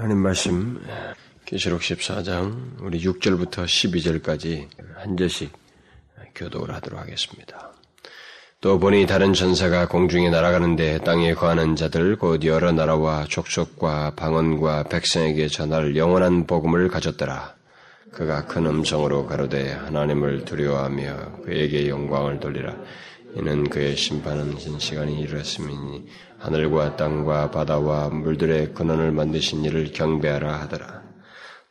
하나님 말씀 계시록 14장 우리 6절부터 12절까지 한 절씩 교독을 하도록 하겠습니다. 또 보니 다른 전사가 공중에 날아가는데 땅에 거하는 자들 곧 여러 나라와 족속과 방언과 백성에게 전할 영원한 복음을 가졌더라. 그가 큰 음성으로 가로되 하나님을 두려워하며 그에게 영광을 돌리라. 이는 그의 심판은 진 시간이 이르렀음이니 하늘과 땅과 바다와 물들의 근원을 만드신 이를 경배하라 하더라.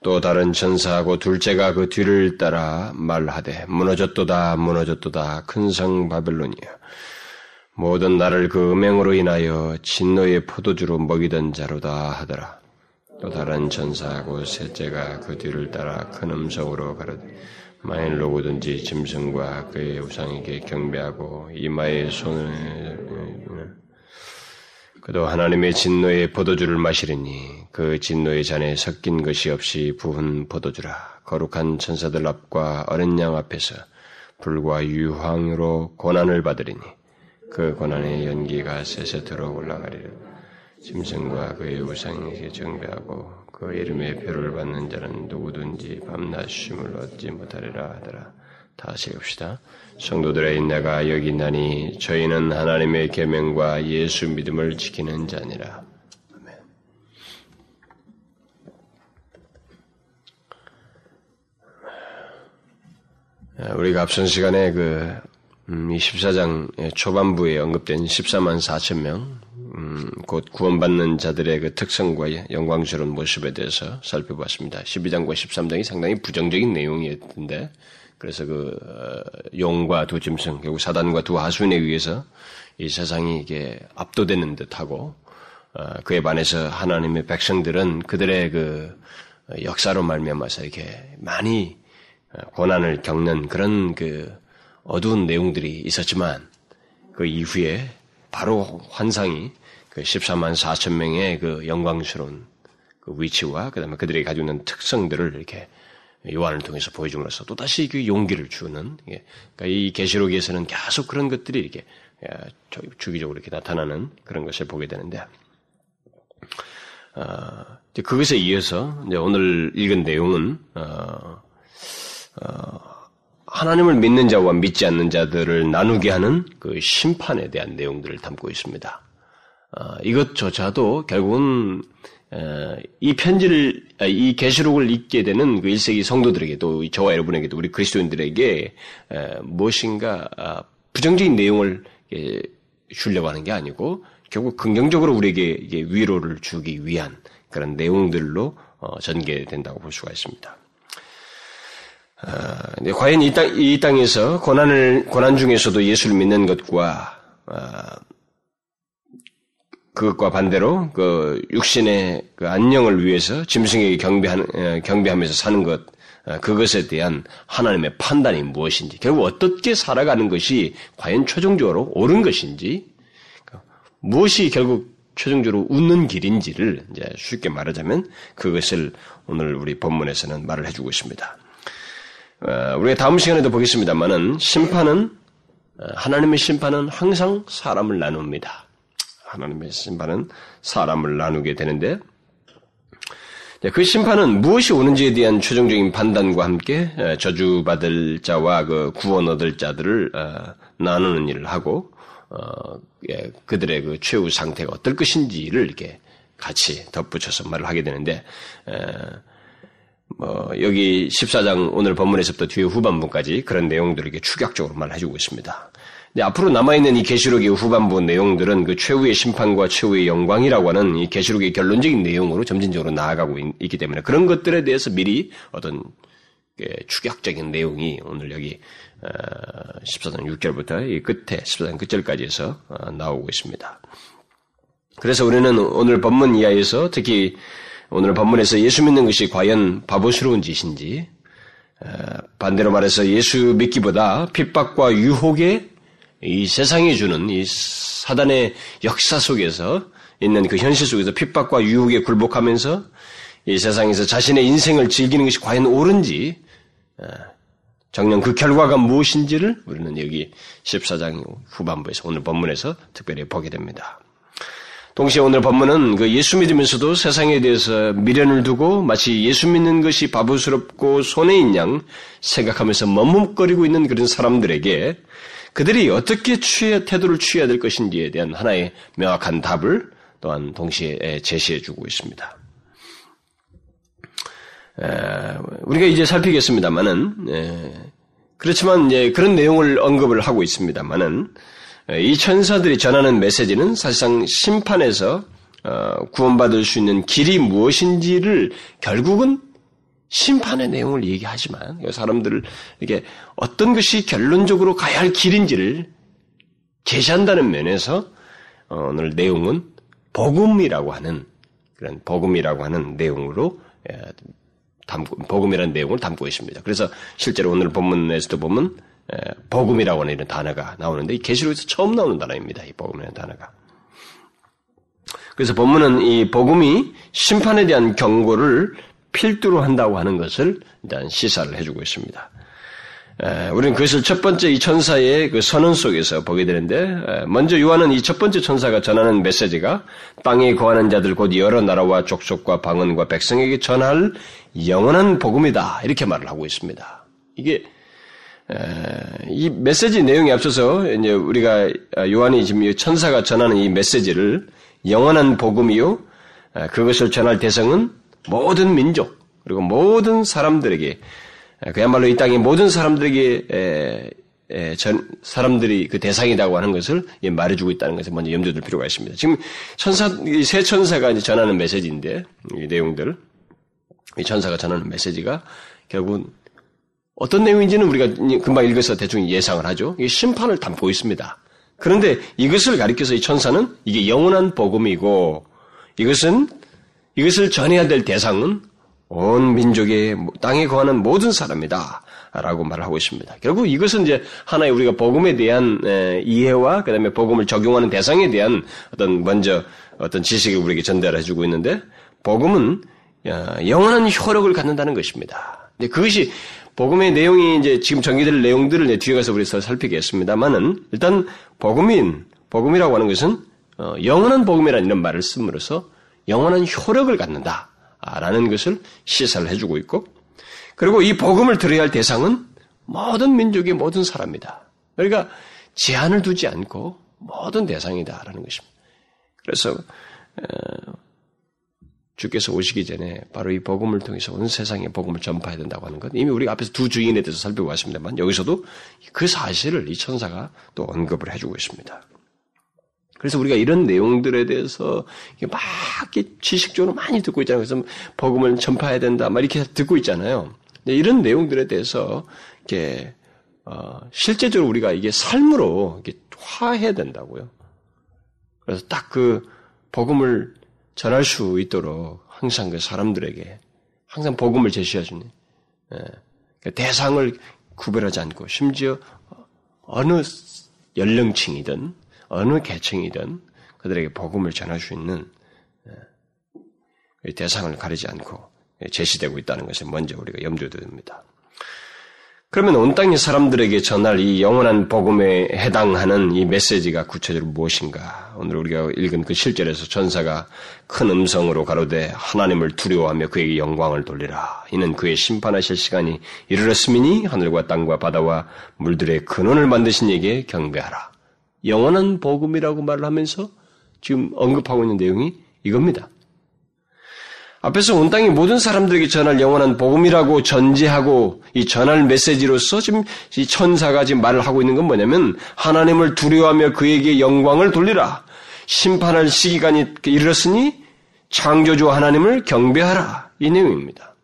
또 다른 천사하고 둘째가 그 뒤를 따라 말하되 무너졌도다 무너졌도다 큰 성 바벨론이여 모든 나를 그 음행으로 인하여 진노의 포도주로 먹이던 자로다 하더라. 또 다른 천사하고 셋째가 그 뒤를 따라 큰 음성으로 가르되 누구든지 짐승과 그의 우상에게 경배하고 이마에 손을 그도 하나님의 진노의 포도주를 마시리니 그 진노의 잔에 섞인 것이 없이 부은 포도주라. 거룩한 천사들 앞과 어린 양 앞에서 불과 유황으로 고난을 받으리니 그 고난의 연기가 세세토록 올라가리라. 짐승과 그의 우상에게 정배하고 그 이름의 표를 받는 자는 누구든지 밤낮 쉼을 얻지 못하리라 하더라. 다시 봅시다. 성도들의 내가 여기 나니 저희는 하나님의 계명과 예수 믿음을 지키는 자니라. 아멘. 우리가 앞선 시간에 그, 음, 이 14장 초반부에 언급된 14만 4천 명, 음, 곧 구원받는 자들의 그 특성과 영광스러운 모습에 대해서 살펴봤습니다. 12장과 13장이 상당히 부정적인 내용이었는데, 그래서 그 어, 용과 두 짐승, 결국 사단과 두 하수인에 의해서 이 세상이 이게 압도되는 듯하고 어, 그에 반해서 하나님의 백성들은 그들의 그 역사로 말미암아서 이렇게 많이 어, 고난을 겪는 그런 그 어두운 내용들이 있었지만 그 이후에 바로 환상이 그 14만 4천 명의 그 영광스러운 그 위치와 그다음에 그들이 가지고 있는 특성들을 이렇게 요한을 통해서 보여줌으로써 또 다시 그 용기를 주는 그러니까 이 계시록에서는 계속 그런 것들이 이렇게 주기적으로 이렇게 나타나는 그런 것을 보게 되는데 어, 그것에 이어서 오늘 읽은 내용은 어, 어, 하나님을 믿는 자와 믿지 않는 자들을 나누게 하는 그 심판에 대한 내용들을 담고 있습니다. 어, 이것조차도 결국은 어, 이 편지를 아, 이 계시록을 읽게 되는 그 1세기 성도들에게도 저와 여러분에게도 우리 그리스도인들에게 무엇인가 아, 부정적인 내용을 주려고 하는 게 아니고 결국 긍정적으로 우리에게 위로를 주기 위한 그런 내용들로 어, 전개된다고 볼 수가 있습니다. 어, 과연 이, 땅, 이 땅에서 고난을 고난 중에서도 예수를 믿는 것과 그것과 반대로 그 육신의 그 안녕을 위해서 짐승에게 경배하는, 경배하면서 사는 것 어, 그것에 대한 하나님의 판단이 무엇인지 결국 어떻게 살아가는 것이 과연 최종적으로 옳은 것인지 그러니까 무엇이 결국 최종적으로 웃는 길인지를 이제 쉽게 말하자면 그것을 오늘 우리 본문에서는 말을 해주고 있습니다. 어, 우리가 다음 시간에도 보겠습니다만은 심판은 어, 하나님의 심판은 항상 사람을 나눕니다. 하나님의 심판은 사람을 나누게 되는데 그 심판은 무엇이 오는지에 대한 최종적인 판단과 함께 저주받을 자와 그 구원 얻을 자들을 어, 나누는 일을 하고 어, 예, 그들의 그 최후 상태가 어떨 것인지를 이렇게 같이 덧붙여서 말을 하게 되는데 뭐 여기 14장 오늘 본문에서부터 뒤에 후반부까지 그런 내용들을 이렇게 축약적으로 말해주고 있습니다. 네, 앞으로 남아있는 이 계시록의 후반부 내용들은 그 최후의 심판과 최후의 영광이라고 하는 이 계시록의 결론적인 내용으로 점진적으로 나아가고 있, 기 때문에 그런 것들에 대해서 미리 어떤 추격적인 내용이 오늘 여기 14장 어, 6절부터 이 끝에 14장 끝절까지 해서 어, 나오고 있습니다. 그래서 우리는 오늘 본문 이하에서 특히 오늘 본문에서 예수 믿는 것이 과연 바보스러운 짓인지 어, 반대로 말해서 예수 믿기보다 핍박과 유혹에 이 세상이 주는 이 사단의 역사 속에서 있는 그 현실 속에서 핍박과 유혹에 굴복하면서 이 세상에서 자신의 인생을 즐기는 것이 과연 옳은지 어, 정녕 그 결과가 무엇인지를 우리는 여기 14장 후반부에서 오늘 본문에서 특별히 보게 됩니다. 동시에 오늘 본문은 그 예수 믿으면서도 세상에 대해서 미련을 두고 마치 예수 믿는 것이 바보스럽고 손해인 양 생각하면서 머뭇거리고 있는 그런 사람들에게 그들이 어떻게 취해 태도를 취해야 될 것인지에 대한 하나의 명확한 답을 또한 동시에 제시해 주고 있습니다. 우리가 이제 살피겠습니다만은 그렇지만 이제 그런 내용을 언급을 하고 있습니다만은 이 천사들이 전하는 메시지는 사실상 심판에서 어, 구원받을 수 있는 길이 무엇인지를 결국은 심판의 내용을 얘기하지만 사람들을 이게 어떤 것이 결론적으로 가야 할 길인지를 제시한다는 면에서 어, 오늘 내용은 복음이라고 하는 그런 복음이라고 하는 내용으로 담고, 복음이라는 내용을 담고 있습니다. 그래서 실제로 오늘 본문에서도 보면 복음이라고 하는 이런 단어가 나오는데 이 계시록에서 처음 나오는 단어입니다. 이 복음이라는 단어가. 그래서 본문은 이 복음이 심판에 대한 경고를 필두로 한다고 하는 것을 일단 시사를 해주고 있습니다. 우리는 그것을 첫 번째 이 천사의 그 선언 속에서 보게 되는데, 먼저 요한은 이 첫 번째 천사가 전하는 메시지가 땅에 거하는 자들 곧 여러 나라와 족속과 방언과 백성에게 전할 영원한 복음이다. 이렇게 말을 하고 있습니다. 이게, 이 메시지 내용에 앞서서 이제 우리가 요한이 지금 천사가 전하는 이 메시지를 영원한 복음이요, 그것을 전할 대상은 모든 민족, 그리고 모든 사람들에게 그야말로 이 땅의 모든 사람들에게 에, 에, 전, 사람들이 그 대상이라고 하는 것을 말해주고 있다는 것을 먼저 염두에 둘 필요가 있습니다. 지금 천사, 새 천사가 이제 전하는 메시지인데, 이 내용들, 이 천사가 전하는 메시지가 결국은 어떤 내용인지는 우리가 금방 읽어서 대충 예상을 하죠. 이게 심판을 담고 있습니다. 그런데 이것을 가리켜서 이 천사는 이게 영원한 복음이고 이것은 이것을 전해야 될 대상은 온 민족의 땅에 거하는 모든 사람이다. 라고 말을 하고 있습니다. 결국 이것은 이제 하나의 우리가 복음에 대한 이해와 그 다음에 복음을 적용하는 대상에 대한 어떤 먼저 어떤 지식을 우리에게 전달해 주고 있는데 복음은 영원한 효력을 갖는다는 것입니다. 그것이 복음의 내용이 이제 지금 정의될 내용들을 뒤에 가서 우리 살피겠습니다만은 일단 복음인 복음이라고 하는 것은 어, 영원한 복음이라는 이런 말을 씀으로써 영원한 효력을 갖는다. 라는 것을 시사를 해주고 있고, 그리고 이 복음을 들어야 할 대상은 모든 민족의 모든 사람이다. 그러니까 제한을 두지 않고 모든 대상이다라는 것입니다. 그래서 주께서 오시기 전에 바로 이 복음을 통해서 온 세상에 복음을 전파해야 된다고 하는 것 이미 우리가 앞에서 두 주인에 대해서 살펴보았습니다만 여기서도 그 사실을 이 천사가 또 언급을 해주고 있습니다. 그래서 우리가 이런 내용들에 대해서 막 지식적으로 많이 듣고 있잖아요. 그래서 복음을 전파해야 된다, 막 이렇게 듣고 있잖아요. 이런 내용들에 대해서 이렇게 어, 실제적으로 우리가 이게 삶으로 이렇게 화해야 된다고요. 그래서 딱 그 복음을 전할 수 있도록 항상 그 사람들에게 항상 복음을 제시해주는 예. 그 대상을 구별하지 않고 심지어 어느 연령층이든 어느 계층이든 그들에게 복음을 전할 수 있는 예, 대상을 가리지 않고 제시되고 있다는 것을 먼저 우리가 염두에 둡니다. 그러면 온 땅의 사람들에게 전할 이 영원한 복음에 해당하는 이 메시지가 구체적으로 무엇인가? 오늘 우리가 읽은 그 실절에서 전사가 큰 음성으로 가로되 하나님을 두려워하며 그에게 영광을 돌리라. 이는 그의 심판하실 시간이 이르렀음이니 하늘과 땅과 바다와 물들의 근원을 만드신 이에게 경배하라. 영원한 복음이라고 말을 하면서 지금 언급하고 있는 내용이 이겁니다. 앞에서 온 땅의 모든 사람들에게 전할 영원한 복음이라고 전제하고 이 전할 메시지로서 지금 이 천사가 지금 말을 하고 있는 건 뭐냐면 하나님을 두려워하며 그에게 영광을 돌리라. 심판할 시기가 이르렀으니 창조주 하나님을 경배하라. 이 내용입니다.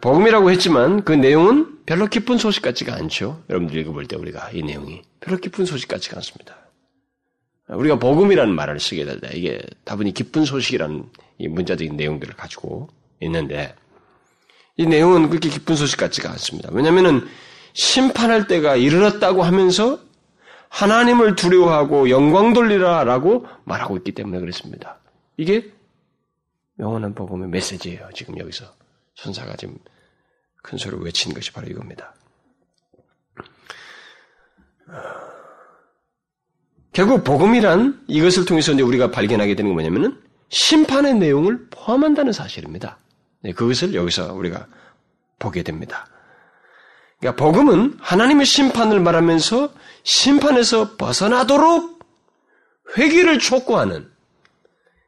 복음이라고 했지만 그 내용은 별로 기쁜 소식 같지가 않죠. 여러분들 읽어볼 때 우리가 이 내용이 별로 기쁜 소식 같지가 않습니다. 우리가 복음이라는 말을 쓰게 될 때 이게 다분히 기쁜 소식이라는 이 문자적인 내용들을 가지고 있는데 이 내용은 그렇게 기쁜 소식 같지가 않습니다. 왜냐하면 심판할 때가 이르렀다고 하면서 하나님을 두려워하고 영광 돌리라라고 말하고 있기 때문에 그렇습니다. 이게 영원한 복음의 메시지예요. 지금 여기서 천사가 지금 큰 소리로 외친 것이 바로 이겁니다. 결국 복음이란 이것을 통해서 이제 우리가 발견하게 되는 게 뭐냐면은 심판의 내용을 포함한다는 사실입니다. 네, 그것을 여기서 우리가 보게 됩니다. 그러니까 복음은 하나님의 심판을 말하면서 심판에서 벗어나도록 회개를 촉구하는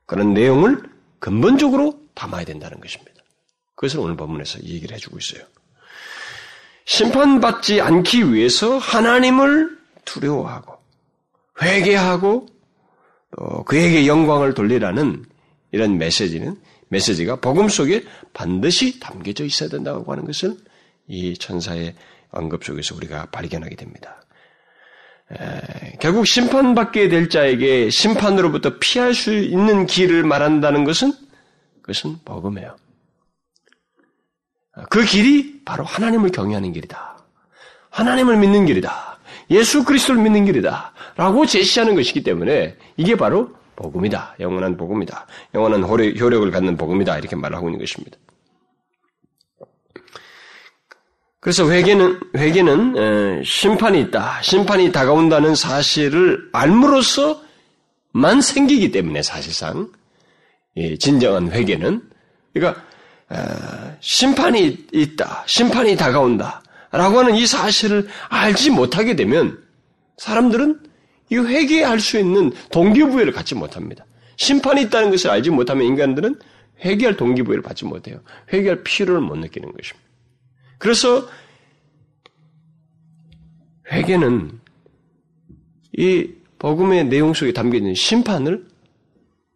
그런 내용을 근본적으로 담아야 된다는 것입니다. 그것을 오늘 본문에서 얘기를 해주고 있어요. 심판받지 않기 위해서 하나님을 두려워하고 회개하고 또 그에게 영광을 돌리라는 이런 메시지는 메시지가 복음 속에 반드시 담겨져 있어야 된다고 하는 것을 이 천사의 언급 속에서 우리가 발견하게 됩니다. 에, 결국 심판받게 될 자에게 심판으로부터 피할 수 있는 길을 말한다는 것은 그것은 복음이에요. 그 길이 바로 하나님을 경외하는 길이다. 하나님을 믿는 길이다. 예수 그리스도를 믿는 길이다. 라고 제시하는 것이기 때문에 이게 바로 복음이다. 영원한 복음이다. 영원한 효력을 갖는 복음이다. 이렇게 말하고 있는 것입니다. 그래서 회개는 회개는 심판이 있다. 심판이 다가온다는 사실을 알므로써만 생기기 때문에 사실상 진정한 회개는 그러니까 심판이 있다. 심판이 다가온다. 라고 하는 이 사실을 알지 못하게 되면 사람들은 이 회개할 수 있는 동기부여를 갖지 못합니다. 심판이 있다는 것을 알지 못하면 인간들은 회개할 동기부여를 받지 못해요. 회개할 필요를 못 느끼는 것입니다. 그래서 회개는 이 복음의 내용 속에 담겨 있는 심판을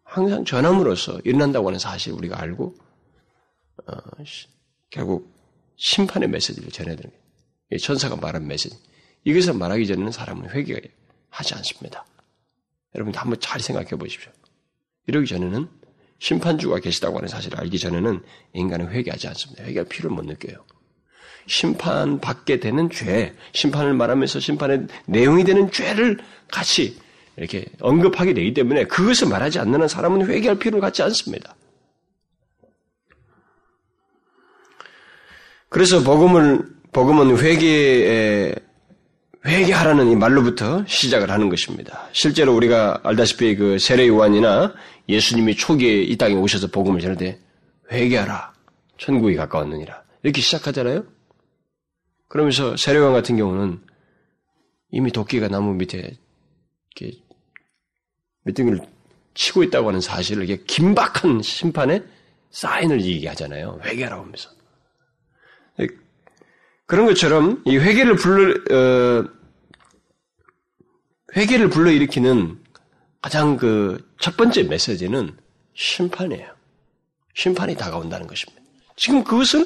항상 전함으로써 일어난다고 하는 사실 을 우리가 알고 어, 결국 심판의 메시지를 전해야 되는 거예요. 천사가 말한 메시지. 이것을 말하기 전에는 사람은 회개하지 않습니다. 여러분 한번 잘 생각해 보십시오. 이러기 전에는 심판주가 계시다고 하는 사실을 알기 전에는 인간은 회개하지 않습니다. 회개할 필요를 못 느껴요. 심판 받게 되는 죄, 심판을 말하면서 심판의 내용이 되는 죄를 같이 이렇게 언급하게 되기 때문에 그것을 말하지 않는 한 사람은 회개할 필요를 갖지 않습니다. 그래서 복음을 복음은 회개에 회개하라는 이 말로부터 시작을 하는 것입니다. 실제로 우리가 알다시피 그 세례 요한이나 예수님이 초기에 이 땅에 오셔서 복음을 전할 때 회개하라 천국이 가까웠느니라 이렇게 시작하잖아요. 그러면서 세례 요한 같은 경우는 이미 도끼가 나무 밑에 이렇게 밑둥이를 치고 있다고 하는 사실을 이게 긴박한 심판에 사인을 얘기하잖아요. 회개하라고 하면서. 그런 것처럼 이 회개를 불러 어, 회개를 불러 일으키는 가장 그 첫 번째 메시지는 심판이에요. 심판이 다가온다는 것입니다. 지금 그것을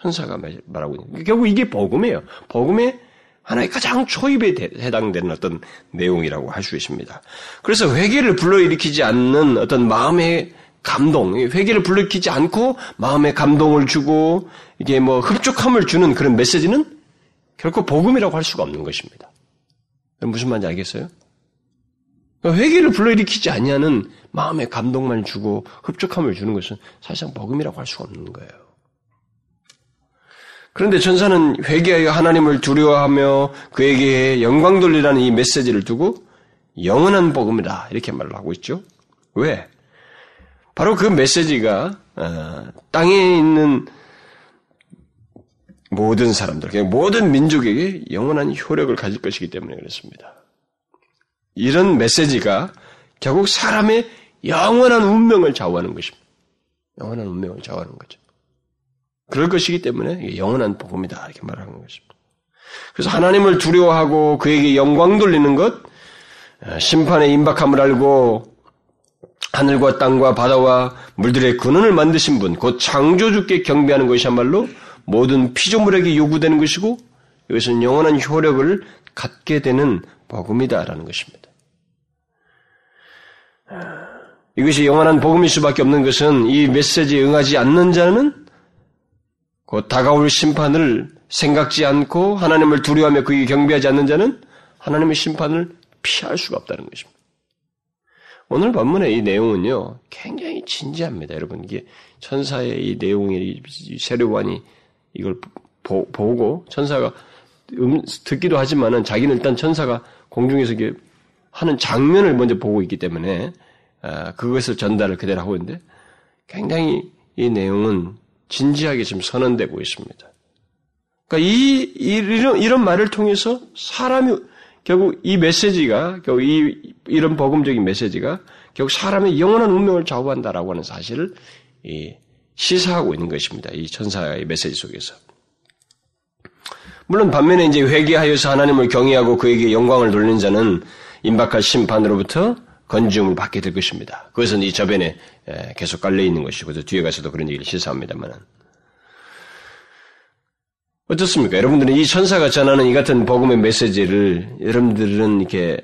천사가 말하고 있는 결국 이게 복음이에요. 복음의 하나의 가장 초입에 해당되는 어떤 내용이라고 할 수 있습니다. 그래서 회개를 불러일으키지 않는 어떤 마음의 감동, 회개를 불러일으키지 않고 마음의 감동을 주고 이게 뭐 흡족함을 주는 그런 메시지는 결코 복음이라고 할 수가 없는 것입니다. 무슨 말인지 알겠어요? 그러니까 회개를 불러일으키지 않냐는 마음의 감동만 주고 흡족함을 주는 것은 사실상 복음이라고 할 수가 없는 거예요. 그런데 전사는 회개하여 하나님을 두려워하며 그에게 영광 돌리라는 이 메시지를 두고 영원한 복음이다 이렇게 말을 하고 있죠. 왜? 바로 그 메시지가 어, 땅에 있는 모든 사람들, 모든 민족에게 영원한 효력을 가질 것이기 때문에 그렇습니다. 이런 메시지가 결국 사람의 영원한 운명을 좌우하는 것입니다. 영원한 운명을 좌우하는 거죠. 그럴 것이기 때문에 영원한 복음이다 이렇게 말하는 것입니다. 그래서 하나님을 두려워하고 그에게 영광 돌리는 것, 어, 심판의 임박함을 알고 하늘과 땅과 바다와 물들의 근원을 만드신 분, 곧 창조주께 경배하는 것이야말로 모든 피조물에게 요구되는 것이고 이것은 영원한 효력을 갖게 되는 복음이다라는 것입니다. 이것이 영원한 복음일 수밖에 없는 것은 이 메시지에 응하지 않는 자는 곧 다가올 심판을 생각지 않고 하나님을 두려워하며 그에게 경배하지 않는 자는 하나님의 심판을 피할 수가 없다는 것입니다. 오늘 본문의 이 내용은요, 굉장히 진지합니다, 여러분. 이게 천사의 이 내용이, 세례관이 이걸 보, 고 천사가 음, 듣기도 하지만은 자기는 일단 천사가 공중에서 이게 하는 장면을 먼저 보고 있기 때문에 아, 그것을 전달을 그대로 하고 있는데 굉장히 이 내용은 진지하게 지금 선언되고 있습니다. 그러니까 이, 이런, 이런 말을 통해서 사람이 결국 이 메시지가 결국 이 이런 복음적인 메시지가 결국 사람의 영원한 운명을 좌우한다라고 하는 사실을 시사하고 있는 것입니다. 이 천사의 메시지 속에서. 물론 반면에 이제 회개하여서 하나님을 경외하고 그에게 영광을 돌리는 자는 임박할 심판으로부터 건지움을 받게 될 것입니다. 그것은 이 저변에 계속 깔려 있는 것이고 뒤에 가서도 그런 얘기를 시사합니다만은. 어떻습니까? 여러분들은 이 천사가 전하는 이 같은 복음의 메시지를 여러분들은 이렇게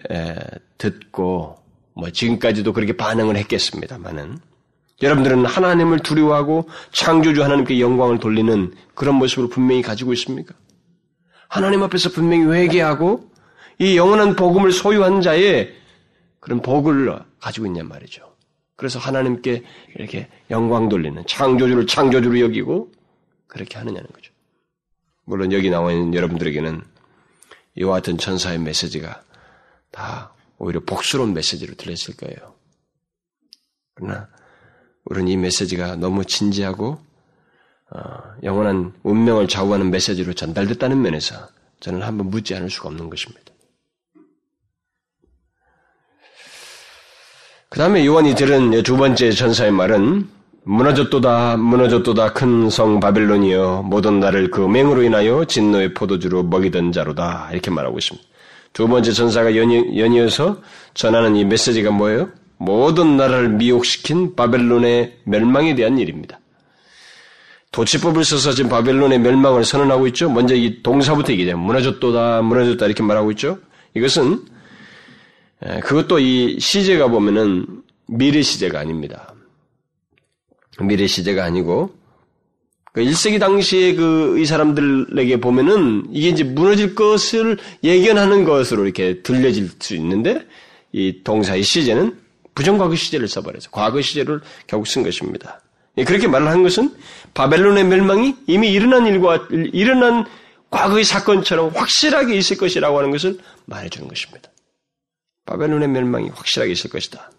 듣고 뭐 지금까지도 그렇게 반응을 했겠습니다만은 여러분들은 하나님을 두려워하고 창조주 하나님께 영광을 돌리는 그런 모습을 분명히 가지고 있습니까? 하나님 앞에서 분명히 회개하고 이 영원한 복음을 소유한 자의 그런 복을 가지고 있냔 말이죠. 그래서 하나님께 이렇게 영광 돌리는 창조주를 창조주로 여기고 그렇게 하느냐는 거죠. 물론 여기 나와 있는 여러분들에게는 이와 같은 천사의 메시지가 다 오히려 복스러운 메시지로 들렸을 거예요. 그러나 우리는 이 메시지가 너무 진지하고 어, 영원한 운명을 좌우하는 메시지로 전달됐다는 면에서 저는 한번 묻지 않을 수가 없는 것입니다. 그 다음에 요한이 들은 두 번째 전사의 말은 무너졌도다 무너졌도다 큰 성 바벨론이여 모든 나를 그 맹으로 인하여 진노의 포도주로 먹이던 자로다 이렇게 말하고 있습니다. 두 번째 전사가 연이, 연이어서 전하는 이 메시지가 뭐예요? 모든 나라를 미혹시킨 바벨론의 멸망에 대한 일입니다. 도치법을 써서 지금 바벨론의 멸망을 선언하고 있죠. 먼저 이 동사부터 얘기해요. 무너졌도다, 무너졌다 이렇게 말하고 있죠. 이것은 그것도 이 시제가 보면은 미래 시제가 아닙니다. 미래 시제가 아니고 그 1세기 당시에 그 이 사람들에게 보면은 이게 이제 무너질 것을 예견하는 것으로 이렇게 들려질 수 있는데 이 동사의 시제는 부정과거 시제를 써버려서 과거 시제를 결국 쓴 것입니다. 예, 그렇게 말을 한 것은 바벨론의 멸망이 이미 일어난 일과 일어난 과거의 사건처럼 확실하게 있을 것이라고 하는 것을 말해주는 것입니다. 바벨론의 멸망이 확실하게 있을 것이다.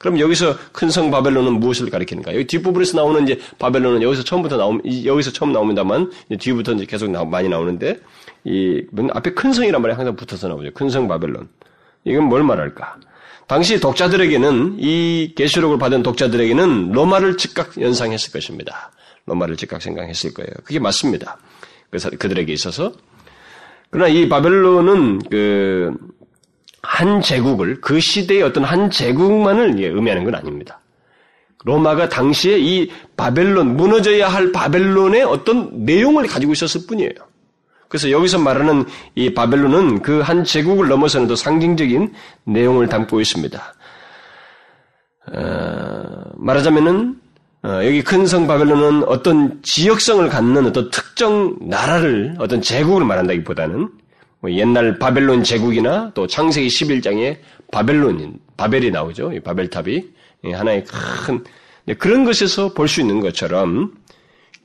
그럼 여기서 큰 성 바벨론은 무엇을 가리키는가? 여기 뒷부분에서 나오는 이제 바벨론은 여기서 처음부터 나오 여기서 처음 나옵니다만 뒤부터 이제 계속 나, 많이 나오는데 이 앞에 큰 성이란 말이 항상 붙어서 나오죠. 큰 성 바벨론. 이건 뭘 말할까? 당시 독자들에게는 이 계시록을 받은 독자들에게는 로마를 즉각 연상했을 것입니다. 로마를 즉각 생각했을 거예요. 그게 맞습니다. 그래서 그들에게 있어서 그러나 이 바벨론은 그 한 제국을 그 시대의 어떤 한 제국만을 의미하는 건 아닙니다. 로마가 당시에 이 바벨론 무너져야 할 바벨론의 어떤 내용을 가지고 있었을 뿐이에요. 그래서 여기서 말하는 이 바벨론은 그 한 제국을 넘어서는 더 상징적인 내용을 담고 있습니다. 어, 말하자면은 어, 여기 큰 성 바벨론은 어떤 지역성을 갖는 어떤 특정 나라를 어떤 제국을 말한다기보다는 뭐 옛날 바벨론 제국이나 또 창세기 11장에 바벨론인, 바벨이 나오죠. 이 바벨탑이. 하나의 큰, 그런 것에서 볼 수 있는 것처럼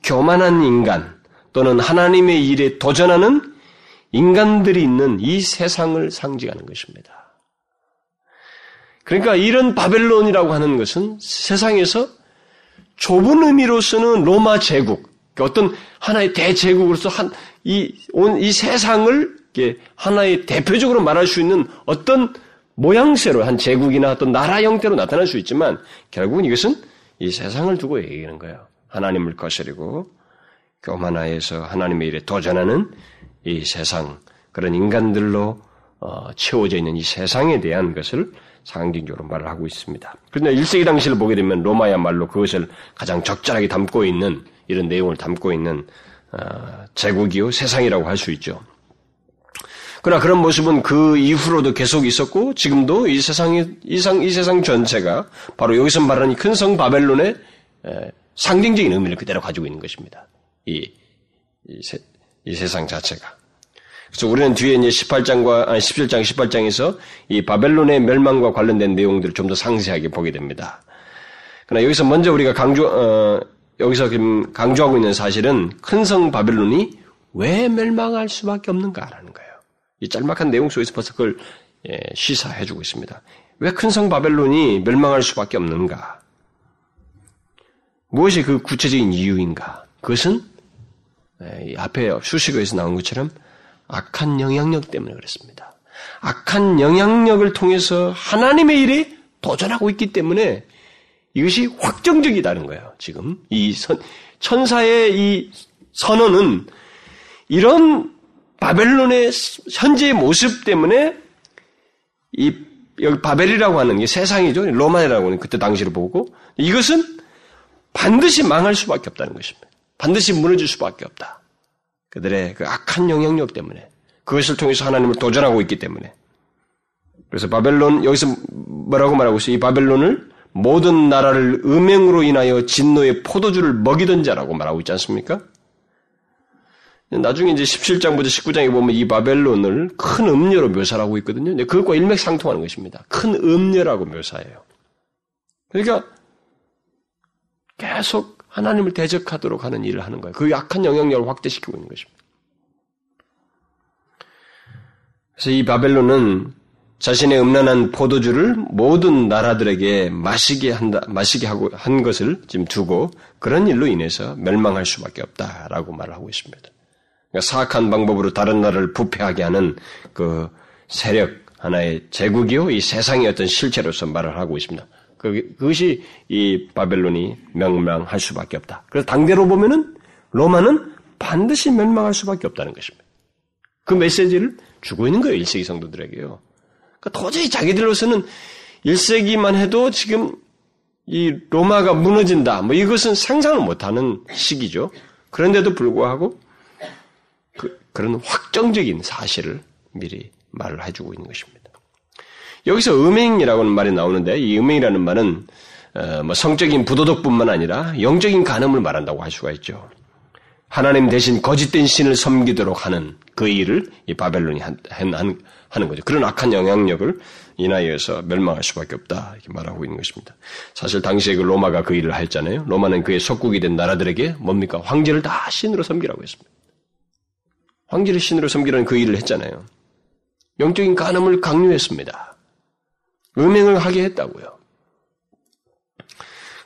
교만한 인간 또는 하나님의 일에 도전하는 인간들이 있는 이 세상을 상징하는 것입니다. 그러니까 이런 바벨론이라고 하는 것은 세상에서 좁은 의미로서는 로마 제국, 어떤 하나의 대제국으로서 한, 이, 온, 이 세상을 하나의 대표적으로 말할 수 있는 어떤 모양새로 한 제국이나 어떤 나라 형태로 나타날 수 있지만 결국은 이것은 이 세상을 두고 얘기하는 거예요. 하나님을 거스리고 교만하여서 하나님의 일에 도전하는 이 세상 그런 인간들로 어, 채워져 있는 이 세상에 대한 것을 상징적으로 말을 하고 있습니다. 그런데 1세기 당시를 보게 되면 로마야말로 그것을 가장 적절하게 담고 있는 이런 내용을 담고 있는 어, 제국이요 세상이라고 할 수 있죠. 그러나 그런 모습은 그 이후로도 계속 있었고 지금도 이 세상이 이상 이 세상 전체가 바로 여기서 말하는 큰 성 바벨론의 상징적인 의미를 그대로 가지고 있는 것입니다. 이, 이, 세, 이 세상 자체가. 그래서 우리는 뒤에 이제 18장과 아니 17장 18장에서 이 바벨론의 멸망과 관련된 내용들을 좀 더 상세하게 보게 됩니다. 그러나 여기서 먼저 우리가 강조 어, 여기서 지금 강조하고 있는 사실은 큰 성 바벨론이 왜 멸망할 수밖에 없는가라는 거예요. 이 짤막한 내용 속에서 벌써 그걸 예, 시사해주고 있습니다. 왜 큰 성 바벨론이 멸망할 수밖에 없는가? 무엇이 그 구체적인 이유인가? 그것은 예, 앞에 수식어에서 나온 것처럼 악한 영향력 때문에 그렇습니다. 악한 영향력을 통해서 하나님의 일에 도전하고 있기 때문에 이것이 확정적이다는 거예요. 지금 이 선, 천사의 이 선언은 이런 바벨론의 현재의 모습 때문에 이 여기 바벨이라고 하는 게 세상이죠. 로마이라고 하는 그때 당시를 보고 이것은 반드시 망할 수밖에 없다는 것입니다. 반드시 무너질 수밖에 없다. 그들의 그 악한 영향력 때문에 그것을 통해서 하나님을 도전하고 있기 때문에 그래서 바벨론 여기서 뭐라고 말하고 있어요? 이 바벨론을 모든 나라를 음행으로 인하여 진노의 포도주를 먹이던 자라고 말하고 있지 않습니까? 나중에 이제 17장부터 19장에 보면 이 바벨론을 큰 음녀로 묘사하고 있거든요. 그것과 일맥상통하는 것입니다. 큰 음녀라고 묘사해요. 그러니까 계속 하나님을 대적하도록 하는 일을 하는 거예요. 그 약한 영향력을 확대시키고 있는 것입니다. 그래서 이 바벨론은 자신의 음란한 포도주를 모든 나라들에게 마시게 한다, 마시게 하고 한 것을 지금 두고 그런 일로 인해서 멸망할 수밖에 없다라고 말을 하고 있습니다. 그러니까 사악한 방법으로 다른 나라를 부패하게 하는 그 세력 하나의 제국이요 이 세상의 어떤 실체로서 말을 하고 있습니다. 그, 그것이 이 바벨론이 멸망할 수밖에 없다. 그래서 당대로 보면은 로마는 반드시 멸망할 수밖에 없다는 것입니다. 그 메시지를 주고 있는 거예요, 1세기 성도들에게요. 그러니까 도저히 자기들로서는 1세기만 해도 지금 이 로마가 무너진다. 뭐 이것은 상상을 못하는 시기죠. 그런데도 불구하고 그, 그런 확정적인 사실을 미리 말을 해주고 있는 것입니다. 여기서 음행이라고는 말이 나오는데 이 음행이라는 말은 어, 뭐 성적인 부도덕뿐만 아니라 영적인 간음을 말한다고 할 수가 있죠. 하나님 대신 거짓된 신을 섬기도록 하는 그 일을 이 바벨론이 한, 한, 하는 거죠. 그런 악한 영향력을 인하여서 멸망할 수밖에 없다 이렇게 말하고 있는 것입니다. 사실 당시에 그 로마가 그 일을 했잖아요. 로마는 그의 속국이 된 나라들에게 뭡니까 황제를 다 신으로 섬기라고 했습니다. 황제를 신으로 섬기라는 그 일을 했잖아요. 영적인 간음을 강요했습니다. 음행을 하게 했다고요.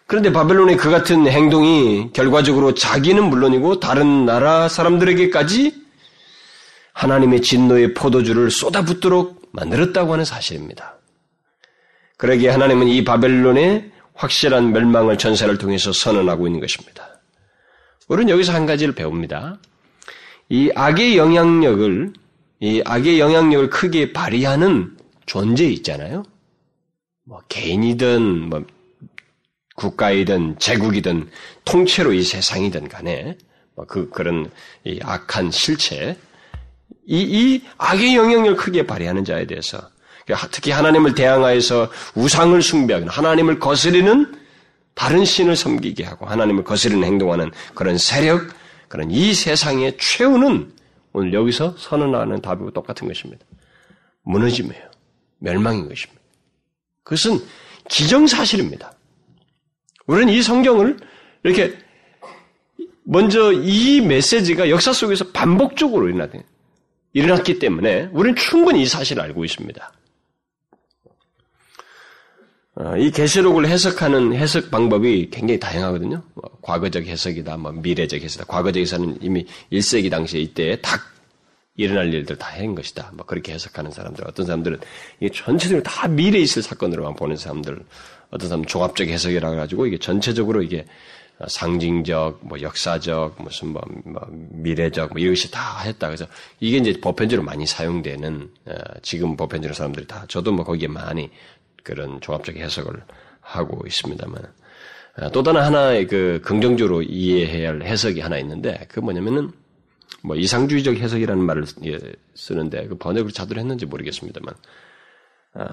그런데 바벨론의 그 같은 행동이 결과적으로 자기는 물론이고 다른 나라 사람들에게까지 하나님의 진노의 포도주를 쏟아붓도록 만들었다고 하는 사실입니다. 그러기에 하나님은 이 바벨론의 확실한 멸망을 전세를 통해서 선언하고 있는 것입니다. 우리는 여기서 한 가지를 배웁니다. 이 악의 영향력을, 이 악의 영향력을 크게 발휘하는 존재 있잖아요. 뭐 개인이든 뭐 국가이든 제국이든 통째로 이 세상이든 간에 뭐 그 그런 이 악한 실체 이, 이 악의 영향력을 크게 발휘하는 자에 대해서 특히 하나님을 대항하여서 우상을 숭배하거나 하나님을 거스리는 다른 신을 섬기게 하고 하나님을 거스리는 행동하는 그런 세력 그런 이 세상의 최후는 오늘 여기서 선언하는 답이고 똑같은 것입니다. 무너짐이에요. 멸망인 것입니다. 그것은 기정사실입니다. 우리는 이 성경을 이렇게 먼저 이 메시지가 역사 속에서 반복적으로. 일어났기 때문에 우리는 충분히 이 사실을 알고 있습니다. 어, 이 계시록을 해석하는 해석 방법이 굉장히 다양하거든요. 뭐 과거적 해석이다, 뭐 미래적 해석이다. 과거적에서는 이미 1세기 당시에 이때에 딱 일어날 일들 다 한 것이다. 뭐 그렇게 해석하는 사람들, 어떤 사람들은 이게 전체적으로 다 미래에 있을 사건으로만 보는 사람들, 어떤 사람은 종합적 해석이라 가지고 이게 전체적으로 이게 상징적, 뭐 역사적, 무슨 뭐, 뭐 미래적, 뭐 이것이 다 했다. 그래서 이게 이제 보편적으로 많이 사용되는 어, 지금 보편적으로 사람들이 다 저도 뭐 거기에 많이 그런 종합적 해석을 하고 있습니다만 어, 또 다른 하나의 그 긍정적으로 이해해야 할 해석이 하나 있는데 그 뭐냐면은 뭐 이상주의적 해석이라는 말을 예, 쓰는데 그 번역을 자대로 했는지 모르겠습니다만 어,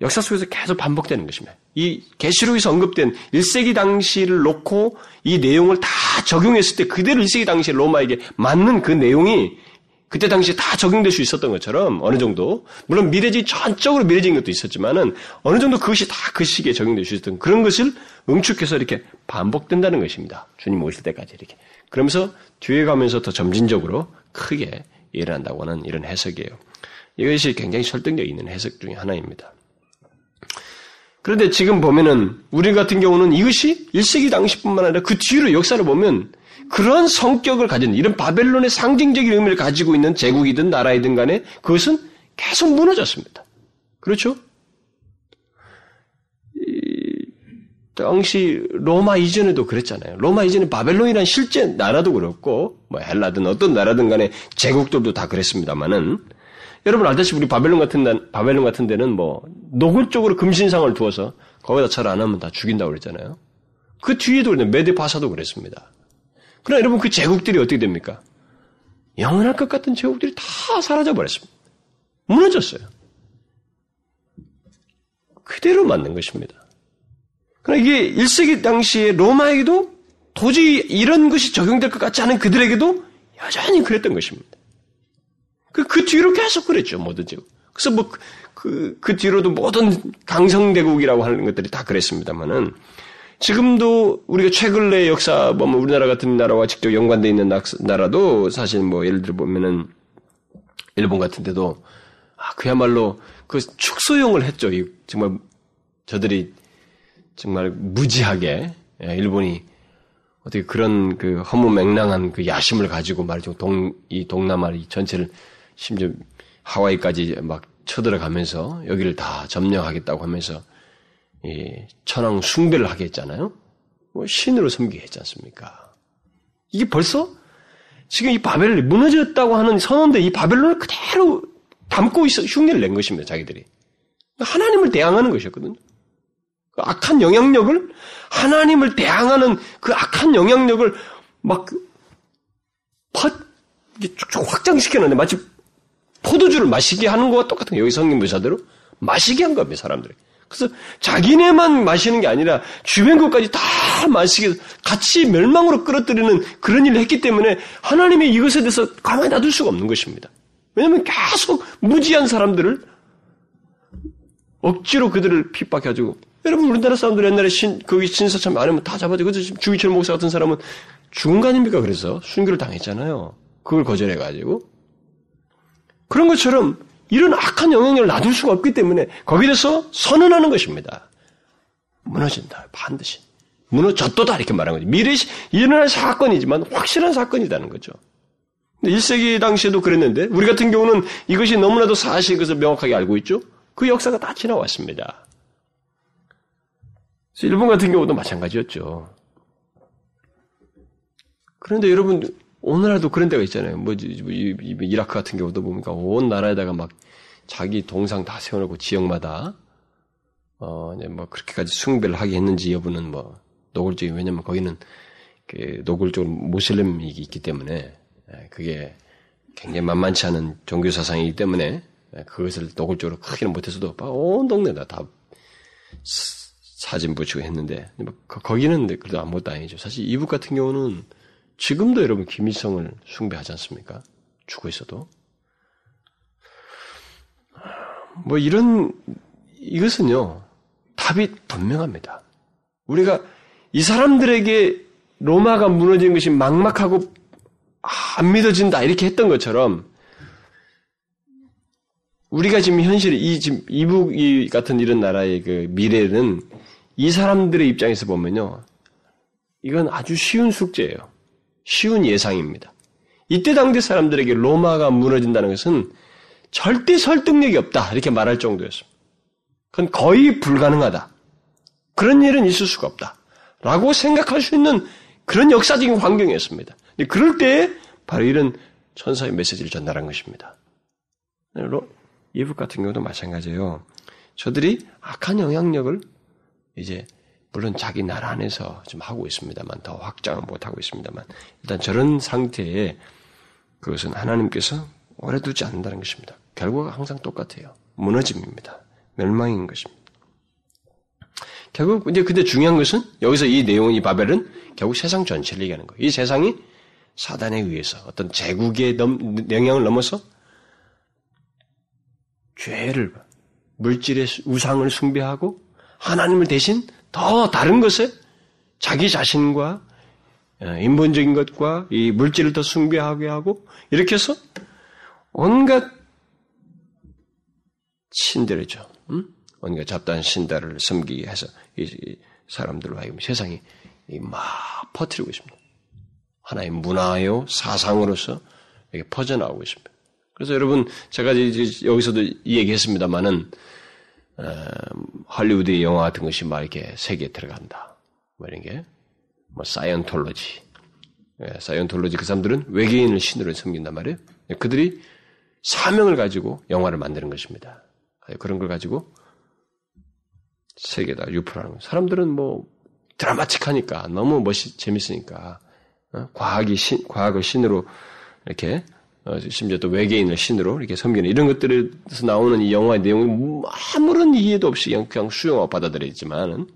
역사 속에서 계속 반복되는 것입니다. 이 계시록에서 언급된 1세기 당시를 놓고 이 내용을 다 적용했을 때 그대로 1세기 당시 로마에게 맞는 그 내용이 그때 당시에 다 적용될 수 있었던 것처럼 어느 정도 물론 미래지 전적으로 미래적인 것도 있었지만은 어느 정도 그것이 다 그 시기에 적용될 수 있었던 그런 것을 응축해서 이렇게 반복된다는 것입니다. 주님 오실 때까지 이렇게 그러면서 뒤에 가면서 더 점진적으로 크게 일어난다고 하는 이런 해석이에요. 이것이 굉장히 설득력 있는 해석 중의 하나입니다. 그런데 지금 보면은 우리 같은 경우는 이것이 1세기 당시뿐만 아니라 그 뒤로 역사를 보면 그런 성격을 가진 이런 바벨론의 상징적인 의미를 가지고 있는 제국이든 나라이든 간에 그것은 계속 무너졌습니다. 그렇죠? 당시 로마 이전에도 그랬잖아요. 로마 이전에 바벨론이란 실제 나라도 그렇고 뭐 헬라든 어떤 나라든 간에 제국들도 다 그랬습니다만은 여러분 알다시피 우리 바벨론 같은 데, 바벨론 같은 데는 뭐 노골적으로 금신상을 두어서 거기다 절안 하면 다 죽인다고 그랬잖아요. 그 뒤에도 메데파사도 그랬습니다. 그러나 여러분 그 제국들이 어떻게 됩니까? 영원할 것 같은 제국들이 다 사라져 버렸습니다. 무너졌어요. 그대로 만든 것입니다. 그러나 이게 1세기 당시에 로마에게도 도저히 이런 것이 적용될 것 같지 않은 그들에게도 여전히 그랬던 것입니다. 그, 그 뒤로 계속 그랬죠, 뭐든지. 그래서 뭐, 그, 그 뒤로도 모든 강성대국이라고 하는 것들이 다 그랬습니다만은, 지금도 우리가 최근의 역사 보면 뭐 우리나라 같은 나라와 직접 연관되어 있는 나라도 사실 뭐 예를 들어 보면은 일본 같은 데도 아, 그야말로 그 축소용을 했죠. 정말 저들이 정말 무지하게 예, 일본이 어떻게 그런 그 허무맹랑한 그 야심을 가지고 말이죠. 동, 이 동남아 이 전체를 심지어 하와이까지 막 쳐들어가면서 여기를 다 점령하겠다고 하면서 이 천황 숭배를 하게 했잖아요. 뭐 신으로 섬기게 했지 않습니까? 이게 벌써 지금 이 바벨론이 무너졌다고 하는 선언데 이 바벨론을 그대로 담고 있어 흉내를 낸 것입니다. 자기들이 하나님을 대항하는 것이었거든요. 그 악한 영향력을 하나님을 대항하는 그 악한 영향력을 막 퍼, 쭉쭉 확장시켜놓는데 마치 포도주를 마시게 하는 것과 똑같은. 여기 성경 묘사대로 마시게 한 겁니다. 사람들이. 그래서 자기네만 마시는 게 아니라 주변 것까지 다 마시게 같이 멸망으로 끌어들이는 그런 일을 했기 때문에 하나님이 이것에 대해서 가만히 놔둘 수가 없는 것입니다. 왜냐하면 계속 무지한 사람들을 억지로 그들을 핍박해가지고 여러분 우리나라 사람들 옛날에 신 거기 신사 참 많으면 다 잡아주고 주기철 목사 같은 사람은 죽은 거 아닙니까? 그래서 순교를 당했잖아요. 그걸 거절해가지고 그런 것처럼 이런 악한 영향력을 놔둘 수가 없기 때문에 거기에 대해서 선언하는 것입니다. 무너진다. 반드시. 무너졌도다. 이렇게 말하는 거죠. 미래에 일어날 사건이지만 확실한 사건이라는 거죠. 1세기 당시에도 그랬는데 우리 같은 경우는 이것이 너무나도 사실인 것을 명확하게 알고 있죠. 그 역사가 다 지나왔습니다. 일본 같은 경우도 마찬가지였죠. 그런데 여러분 오늘날도 그런 데가 있잖아요. 뭐, 이라크 같은 경우도 보니까 온 나라에다가 막 자기 동상 다 세워놓고 지역마다, 어, 이제 뭐 그렇게까지 숭배를 하게 했는지 여부는 뭐 노골적인, 왜냐면 거기는 그 노골적으로 모슬림이 있기 때문에 예, 그게 굉장히 만만치 않은 종교 사상이기 때문에 예, 그것을 노골적으로 크게는 못해서도 온 동네다 다 사진 붙이고 했는데 뭐 거기는 그래도 아무것도 아니죠. 사실 이북 같은 경우는 지금도 여러분 김일성을 숭배하지 않습니까? 죽어 있어도. 뭐 이런 이것은요 답이 분명합니다. 우리가 이 사람들에게 로마가 무너진 것이 막막하고 안 믿어진다 이렇게 했던 것처럼 우리가 지금 현실 이 지금 이북 같은 이런 나라의 그 미래는 이 사람들의 입장에서 보면요 이건 아주 쉬운 숙제예요. 쉬운 예상입니다. 이때 당대 사람들에게 로마가 무너진다는 것은 절대 설득력이 없다. 이렇게 말할 정도였습니다. 그건 거의 불가능하다. 그런 일은 있을 수가 없다. 라고 생각할 수 있는 그런 역사적인 환경이었습니다. 그럴 때 바로 이런 천사의 메시지를 전달한 것입니다. 이북 같은 경우도 마찬가지예요. 저들이 악한 영향력을 이제 물론 자기 나라 안에서 좀 하고 있습니다만 더 확장은 못 하고 있습니다만 일단 저런 상태에 그것은 하나님께서 오래 두지 않는다는 것입니다. 결과가 항상 똑같아요. 무너짐입니다. 멸망인 것입니다. 결국 이제 근데 중요한 것은 여기서 이 내용 이 바벨은 결국 세상 전체를 얘기하는 거예요. 이 세상이 사단에 의해서 어떤 제국의 넘, 영향을 넘어서 죄를 물질의 우상을 숭배하고 하나님을 대신 더 다른 것에 자기 자신과 어, 인본적인 것과 이 물질을 더 숭배하게 하고 이렇게 해서 온갖 신들이죠. 음? 뭔가 잡다한 신들을 섬기게 해서 이, 사람들로 하여금 세상이 막 퍼뜨리고 있습니다. 하나의 문화요 사상으로서 이렇게 퍼져나오고 있습니다. 그래서 여러분 제가 여기서도 얘기했습니다만은 어, 할리우드 영화 같은 것이 막 이렇게 세계에 들어간다. 뭐 이런 게, 뭐 사이언톨로지, 예, 사이언톨로지 그 사람들은 외계인을 신으로 섬긴단 말이에요. 그들이 사명을 가지고 영화를 만드는 것입니다. 그런 걸 가지고 세계다 유포하는 거예요. 사람들은 뭐 드라마틱하니까 너무 멋이 재밌으니까 어? 과학이 신, 과학을 신으로 이렇게 어, 심지어 또 외계인을 신으로 이렇게 섬기는 이런 것들에서 나오는 이 영화의 내용이 아무런 이해도 없이 그냥, 그냥 수용하고 받아들이지만은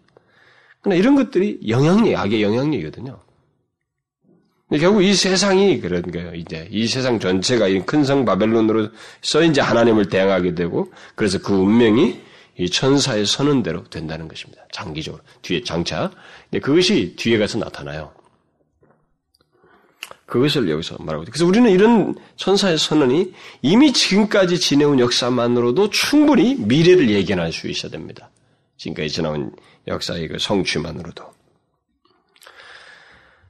그러나 이런 것들이 영향력, 악의 영향력이거든요. 결국 이 세상이 그런 거예요. 이제 이 세상 전체가 이 큰 성 바벨론으로 써 이제 하나님을 대항하게 되고 그래서 그 운명이 이 천사의 선언대로 된다는 것입니다. 장기적으로 뒤에 장차. 그것이 뒤에 가서 나타나요. 그것을 여기서 말하고 있다. 그래서 우리는 이런 천사의 선언이 이미 지금까지 지내온 역사만으로도 충분히 미래를 예견할 수 있어야 됩니다. 지금까지 지나온 역사의 그 성취만으로도.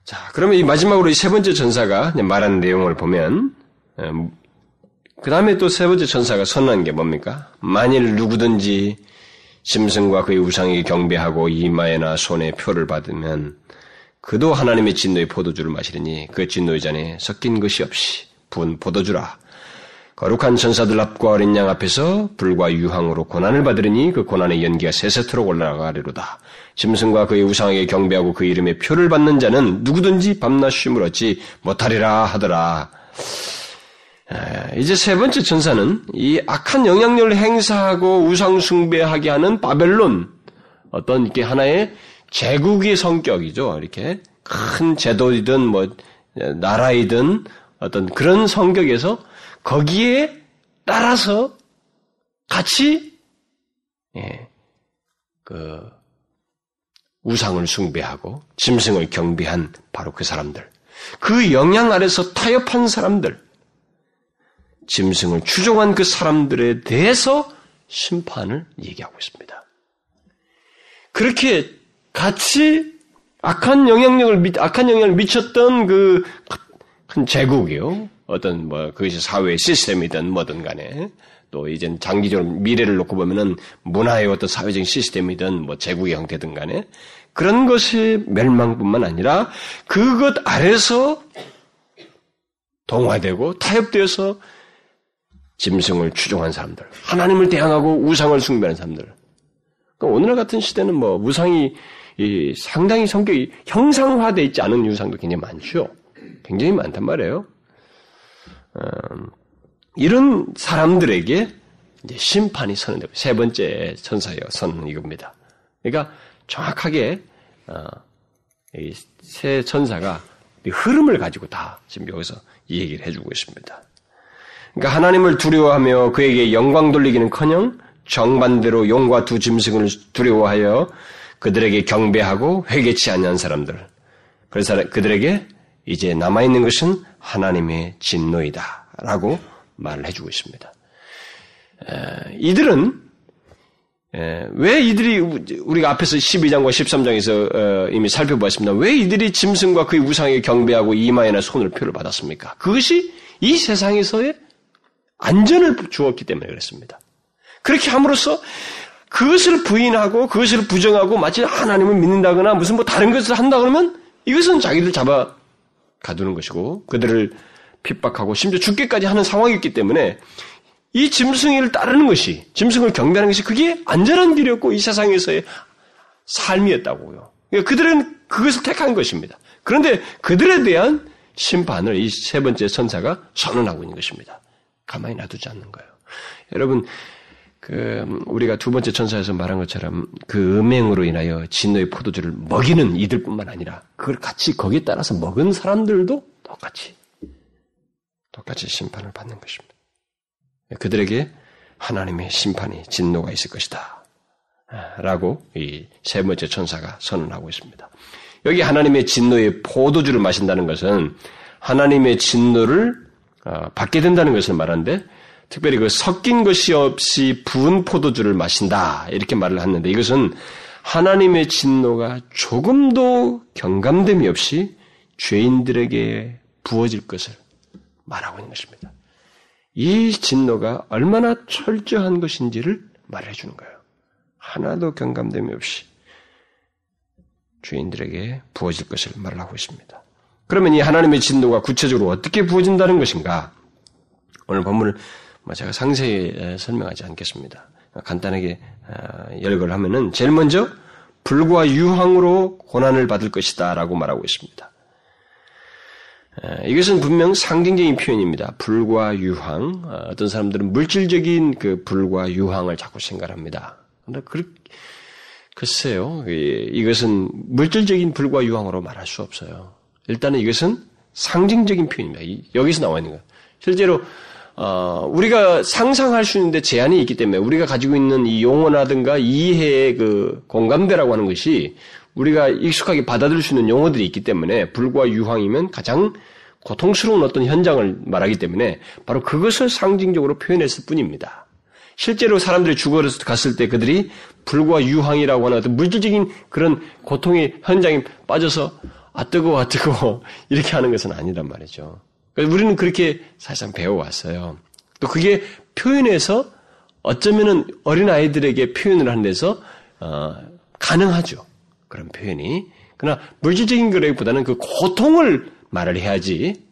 자, 그러면 이 마지막으로 이 세 번째 전사가 말하는 내용을 보면, 음, 그 다음에 또 세 번째 전사가 선언한 게 뭡니까? 만일 누구든지 짐승과 그의 우상에게 경배하고 이마에나 손에 표를 받으면 그도 하나님의 진노의 포도주를 마시리니 그 진노의 잔에 섞인 것이 없이 부은 포도주라. 거룩한 천사들 앞과 어린 양 앞에서 불과 유황으로 고난을 받으리니 그 고난의 연기가 세세토록 올라가리로다. 짐승과 그의 우상에게 경배하고 그 이름의 표를 받는 자는 누구든지 밤낮 쉼을 얻지 못하리라 하더라. 이제 세 번째 천사는 이 악한 영향력을 행사하고 우상 숭배하게 하는 바벨론 어떤 이렇게 하나의 제국의 성격이죠. 이렇게 큰 제도이든 뭐 나라이든 어떤 그런 성격에서 거기에 따라서 같이 예, 그 우상을 숭배하고 짐승을 경배한 바로 그 사람들, 그 영향 아래서 타협한 사람들, 짐승을 추종한 그 사람들에 대해서 심판을 얘기하고 있습니다. 그렇게 같이 악한 영향력을 악한 영향을 미쳤던 그 큰 제국이요. 어떤 뭐 그것이 사회 시스템이든 뭐든 간에 또 이젠 장기적으로 미래를 놓고 보면은 문화의 어떤 사회적인 시스템이든 뭐 제국의 형태든 간에 그런 것이 멸망뿐만 아니라 그것 아래서 동화되고 타협되어서 짐승을 추종한 사람들, 하나님을 대항하고 우상을 숭배하는 사람들. 그러니까 오늘 같은 시대는 뭐 우상이 상당히 성격이 형상화되어 있지 않은 유상도 굉장히 많죠. 굉장히 많단 말이에요. 음, 이런 사람들에게 심판이 선언되고 세 번째 천사의 선언 이겁니다. 그러니까 정확하게 어, 세 천사가 흐름을 가지고 다 지금 여기서 이 얘기를 해주고 있습니다. 그러니까 하나님을 두려워하며 그에게 영광 돌리기는커녕 정반대로 용과 두 짐승을 두려워하여 그들에게 경배하고 회개치 않는 사람들. 그래서 그들에게 이제 남아있는 것은 하나님의 진노이다. 라고 말을 해주고 있습니다. 이들은 왜 이들이 우리가 앞에서 12장과 13장에서 어, 이미 살펴보았습니다. 왜 이들이 짐승과 그의 우상에 경배하고 이마에나 손을 표를 받았습니까? 그것이 이 세상에서의 안전을 주었기 때문에 그렇습니다. 그렇게 함으로써 그것을 부인하고 그것을 부정하고 마치 하나님을 믿는다거나 무슨 뭐 다른 것을 한다 그러면 이것은 자기들 잡아 가두는 것이고 그들을 핍박하고 심지어 죽게까지 하는 상황이었기 때문에 이 짐승을 따르는 것이 짐승을 경배하는 것이 그게 안전한 길이었고 이 세상에서의 삶이었다고요. 그러니까 그들은 그것을 택한 것입니다. 그런데 그들에 대한 심판을 이 세 번째 선사가 선언하고 있는 것입니다. 가만히 놔두지 않는 거예요. 여러분 그 우리가 두 번째 천사에서 말한 것처럼 그 음행으로 인하여 진노의 포도주를 먹이는 이들뿐만 아니라 그걸 같이 거기에 따라서 먹은 사람들도 똑같이 똑같이 심판을 받는 것입니다. 그들에게 하나님의 심판이 진노가 있을 것이다. 라고 이 세 번째 천사가 선언하고 있습니다. 여기 하나님의 진노의 포도주를 마신다는 것은 하나님의 진노를 어, 받게 된다는 것을 말하는데 특별히 그 섞인 것이 없이 부은 포도주를 마신다. 이렇게 말을 했는데 이것은 하나님의 진노가 조금도 경감됨이 없이 죄인들에게 부어질 것을 말하고 있는 것입니다. 이 진노가 얼마나 철저한 것인지를 말해 주는 거예요. 하나도 경감됨이 없이 죄인들에게 부어질 것을 말하고 있습니다. 그러면 이 하나님의 진노가 구체적으로 어떻게 부어진다는 것인가? 오늘 본문을 뭐 제가 상세히 설명하지 않겠습니다. 간단하게 열거를 하면은 제일 먼저 불과 유황으로 고난을 받을 것이다라고 말하고 있습니다. 이것은 분명 상징적인 표현입니다. 불과 유황. 어, 어떤 사람들은 물질적인 그 불과 유황을 자꾸 생각합니다. 근데 그, 글쎄요, 이것은 물질적인 불과 유황으로 말할 수 없어요. 일단은 이것은 상징적인 표현입니다. 여기서 나와 있는 거예요. 실제로 어, 우리가 상상할 수 있는데 제한이 있기 때문에 우리가 가지고 있는 이 용어라든가 이해의 그 공감대라고 하는 것이 우리가 익숙하게 받아들일 수 있는 용어들이 있기 때문에 불과 유황이면 가장 고통스러운 어떤 현장을 말하기 때문에 바로 그것을 상징적으로 표현했을 뿐입니다. 실제로 사람들이 죽어 갔을 때 그들이 불과 유황이라고 하는 어떤 물질적인 그런 고통의 현장에 빠져서 아 뜨거워 아 뜨거워 이렇게 하는 것은 아니란 말이죠. 우리는 그렇게 사실상 배워왔어요. 또 그게 표현해서 어쩌면은 어린 아이들에게 표현을 하는 데서 어, 가능하죠. 그런 표현이. 그러나 물질적인 거라기보다는 그 고통을 말을 해야지.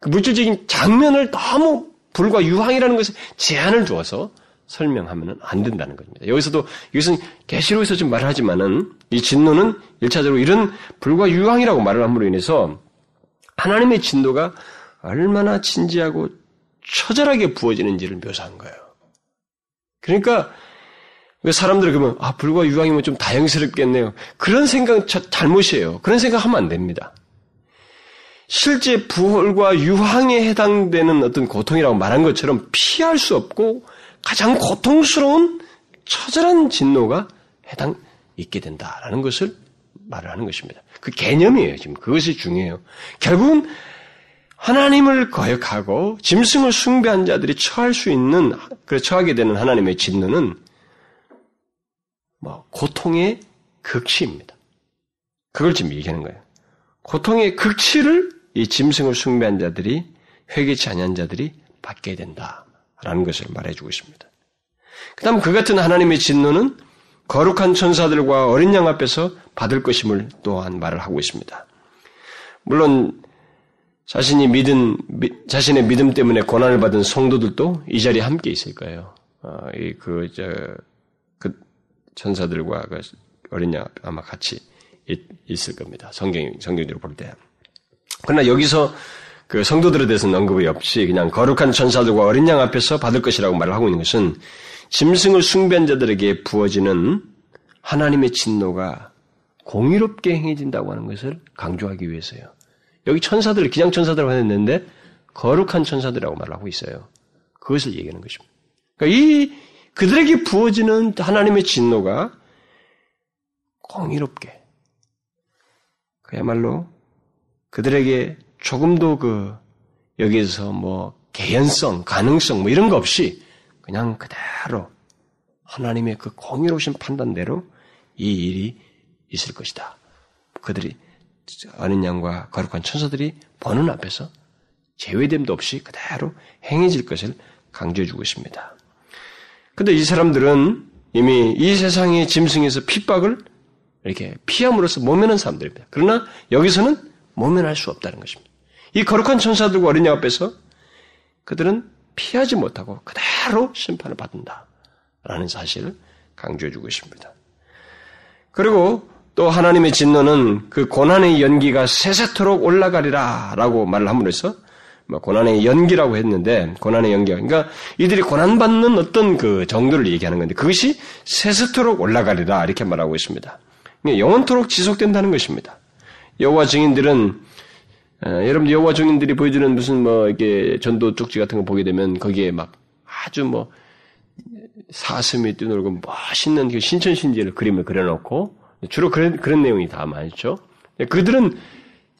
그 물질적인 장면을 너무 불과 유황이라는 것에 제한을 두어서 설명하면 안 된다는 겁니다. 여기서도 이것은 계시록에서 좀 말을 하지만은 이 진노는 일차적으로 이런 불과 유황이라고 말을 함으로 인해서 하나님의 진도가 얼마나 진지하고 처절하게 부어지는지를 묘사한 거예요. 그러니까 사람들이 그러면 아 불과 유황이면 좀 다행스럽겠네요. 그런 생각 잘못이에요. 그런 생각하면 안 됩니다. 실제 불과 유황에 해당되는 어떤 고통이라고 말한 것처럼 피할 수 없고 가장 고통스러운 처절한 진노가 해당 있게 된다라는 것을 말을 하는 것입니다. 그 개념이에요. 지금 그것이 중요해요. 결국은 하나님을 거역하고 짐승을 숭배한 자들이 처할 수 있는 그 처하게 되는 하나님의 진노는 뭐 고통의 극치입니다. 그걸 지금 얘기하는 거예요. 고통의 극치를 이 짐승을 숭배한 자들이 회개치 아니한 자들이 받게 된다라는 것을 말해주고 있습니다. 그다음 그 같은 하나님의 진노는 거룩한 천사들과 어린 양 앞에서 받을 것임을 또한 말을 하고 있습니다. 물론 자신이 믿은 자신의 믿음 때문에 고난을 받은 성도들도 이 자리에 함께 있을 거예요. 어, 그, 저, 그 천사들과 그 어린 양 아마 같이 있, 있을 겁니다. 성경 성경대로 볼 때. 그러나 여기서 그 성도들에 대해서는 언급이 없이 그냥 거룩한 천사들과 어린 양 앞에서 받을 것이라고 말을 하고 있는 것은 짐승을 숭배한 자들에게 부어지는 하나님의 진노가 공의롭게 행해진다고 하는 것을 강조하기 위해서요. 여기 천사들, 기장 천사들을 했는데 거룩한 천사들이라고 말하고 있어요. 그것을 얘기하는 것입니다. 그러니까 이 그들에게 부어지는 하나님의 진노가 공의롭게 그야말로 그들에게 조금도 그 여기에서 뭐 개연성, 가능성 뭐 이런 거 없이 그냥 그대로 하나님의 그 공의로우신 판단대로 이 일이 있을 것이다. 그들이 어린 양과 거룩한 천사들이 보는 앞에서 제외됨도 없이 그대로 행해질 것을 강조해주고 있습니다. 근데 이 사람들은 이미 이 세상의 짐승에서 핍박을 이렇게 피함으로써 모면한 사람들입니다. 그러나 여기서는 모면할 수 없다는 것입니다. 이 거룩한 천사들과 어린 양 앞에서 그들은 피하지 못하고 그대로 심판을 받는다. 라는 사실을 강조해주고 있습니다. 그리고 또 하나님의 진노는 그 고난의 연기가 세세토록 올라가리라 라고 말을 함으로써 뭐 고난의 연기라고 했는데 고난의 연기가 그러니까 이들이 고난받는 어떤 그 정도를 얘기하는 건데 그것이 세세토록 올라가리라 이렇게 말하고 있습니다. 영원토록 지속된다는 것입니다. 여호와 증인들은 어, 여러분 여호와 증인들이 보여주는 무슨 뭐 이게 전도 쪽지 같은 거 보게 되면 거기에 막 아주 뭐 사슴이 뛰놀고 멋있는 그 신천신지를 그림을 그려놓고 주로 그런, 그런 내용이 다 많죠. 그들은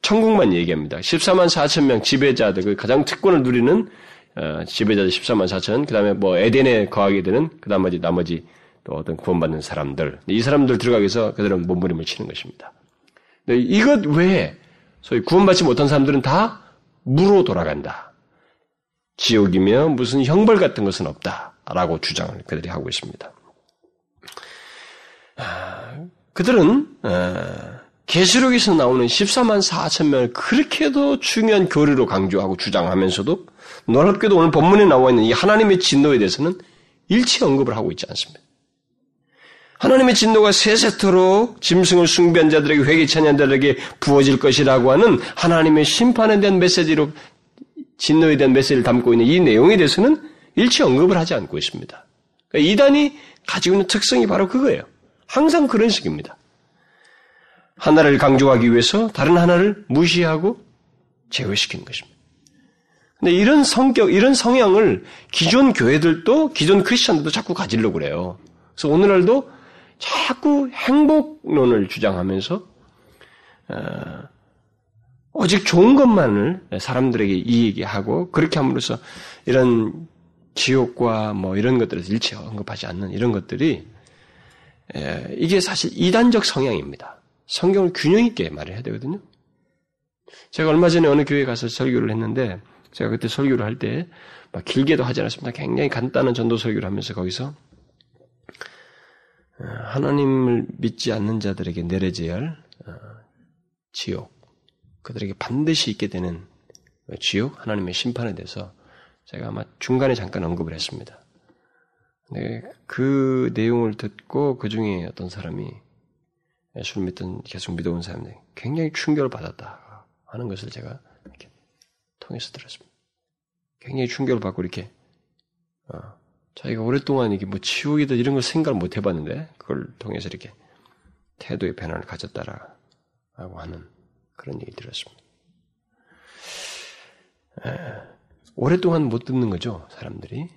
천국만 얘기합니다. 14만 4천 명 지배자들, 그 가장 특권을 누리는 어, 지배자들 14만 4천, 그 다음에 뭐 에덴에 거하게 되는 그 나머지 나머지 또 어떤 구원받는 사람들 이 사람들 들어가기 위해서 그들은 몸부림을 치는 것입니다. 이것 외에 소위 구원받지 못한 사람들은 다 무로 돌아간다. 지옥이며 무슨 형벌 같은 것은 없다 라고 주장을 그들이 하고 있습니다. 아, 그들은 어, 계시록에서 나오는 14만 4천 명을 그렇게도 중요한 교리로 강조하고 주장하면서도 놀랍게도 오늘 본문에 나와 있는 이 하나님의 진노에 대해서는 일체 언급을 하고 있지 않습니다. 하나님의 진노가 세세토록 짐승을 숭배한 자들에게 회개 찬양 자들에게 부어질 것이라고 하는 하나님의 심판에 대한 메시지로 진노에 대한 메시지를 담고 있는 이 내용에 대해서는 일체 언급을 하지 않고 있습니다. 그러니까 이단이 가지고 있는 특성이 바로 그거예요. 항상 그런 식입니다. 하나를 강조하기 위해서 다른 하나를 무시하고 제외시키는 것입니다. 근데 이런 성격, 이런 성향을 기존 교회들도, 기존 크리스천들도 자꾸 가지려고 그래요. 그래서 오늘날도 자꾸 행복론을 주장하면서, 어, 오직 좋은 것만을 사람들에게 이야기하고, 그렇게 함으로써 이런 지옥과 뭐 이런 것들을 일체 언급하지 않는 이런 것들이, 이게 사실 이단적 성향입니다. 성경을 균형 있게 말을 해야 되거든요. 제가 얼마 전에 어느 교회에 가서 설교를 했는데 제가 그때 설교를 할 때 막 길게도 하지 않았습니다. 굉장히 간단한 전도 설교를 하면서 거기서 어, 하나님을 믿지 않는 자들에게 내려져야 할 어, 지옥, 그들에게 반드시 있게 되는 지옥, 하나님의 심판에 대해서 제가 아마 중간에 잠깐 언급을 했습니다. 네, 그 내용을 듣고 그 중에 어떤 사람이 술 믿던 계속 믿어온 사람들이 굉장히 충격을 받았다 하는 것을 제가 이렇게 통해서 들었습니다. 굉장히 충격을 받고 이렇게 어, 자기가 오랫동안 이게 뭐 지옥이다 이런 걸 생각을 못 해봤는데 그걸 통해서 이렇게 태도의 변화를 가졌다라고 하는 그런 얘기 들었습니다. 에, 오랫동안 못 듣는 거죠 사람들이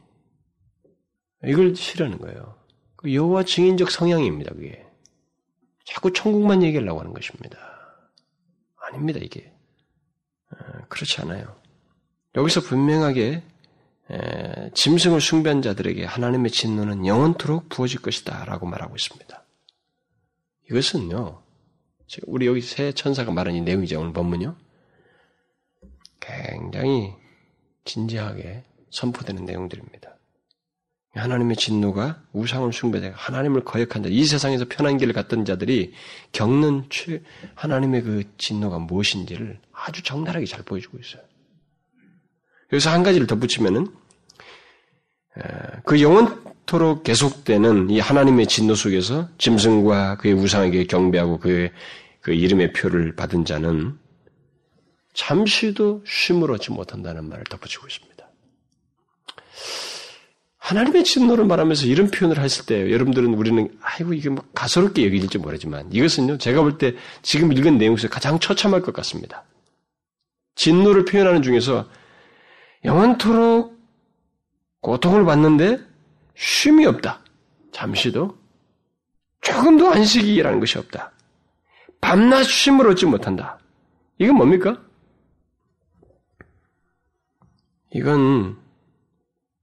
이걸 싫어하는 거예요. 그 여호와 증인적 성향입니다 그게. 자꾸 천국만 얘기하려고 하는 것입니다. 아닙니다, 이게. 그렇지 않아요. 여기서 분명하게 짐승을 숭배한 자들에게 하나님의 진노는 영원토록 부어질 것이다 라고 말하고 있습니다. 이것은요, 우리 여기 새 천사가 말한 이 내용이죠, 오늘 본문요. 굉장히 진지하게 선포되는 내용들입니다. 하나님의 진노가 우상을 숭배되고 하나님을 거역한 자, 이 세상에서 편한 길을 갔던 자들이 겪는 하나님의 그 진노가 무엇인지를 아주 적나라하게 잘 보여주고 있어요. 여기서 한 가지를 덧붙이면은 그 영원토록 계속되는 이 하나님의 진노 속에서 짐승과 그의 우상에게 경배하고 그의 그 이름의 표를 받은 자는 잠시도 얻지 못한다는 말을 덧붙이고 있습니다. 하나님의 진노를 말하면서 이런 표현을 했을 때 여러분들은 우리는 아이고 이게 뭐 가소롭게 여기질지 모르지만 이것은요 제가 볼 때 지금 읽은 내용 에서 가장 처참할 것 같습니다. 진노를 표현하는 중에서 영원토록 고통을 받는데 쉼이 없다. 잠시도 조금도 안식이라는 것이 없다. 밤낮 쉼을 얻지 못한다. 이건 뭡니까? 이건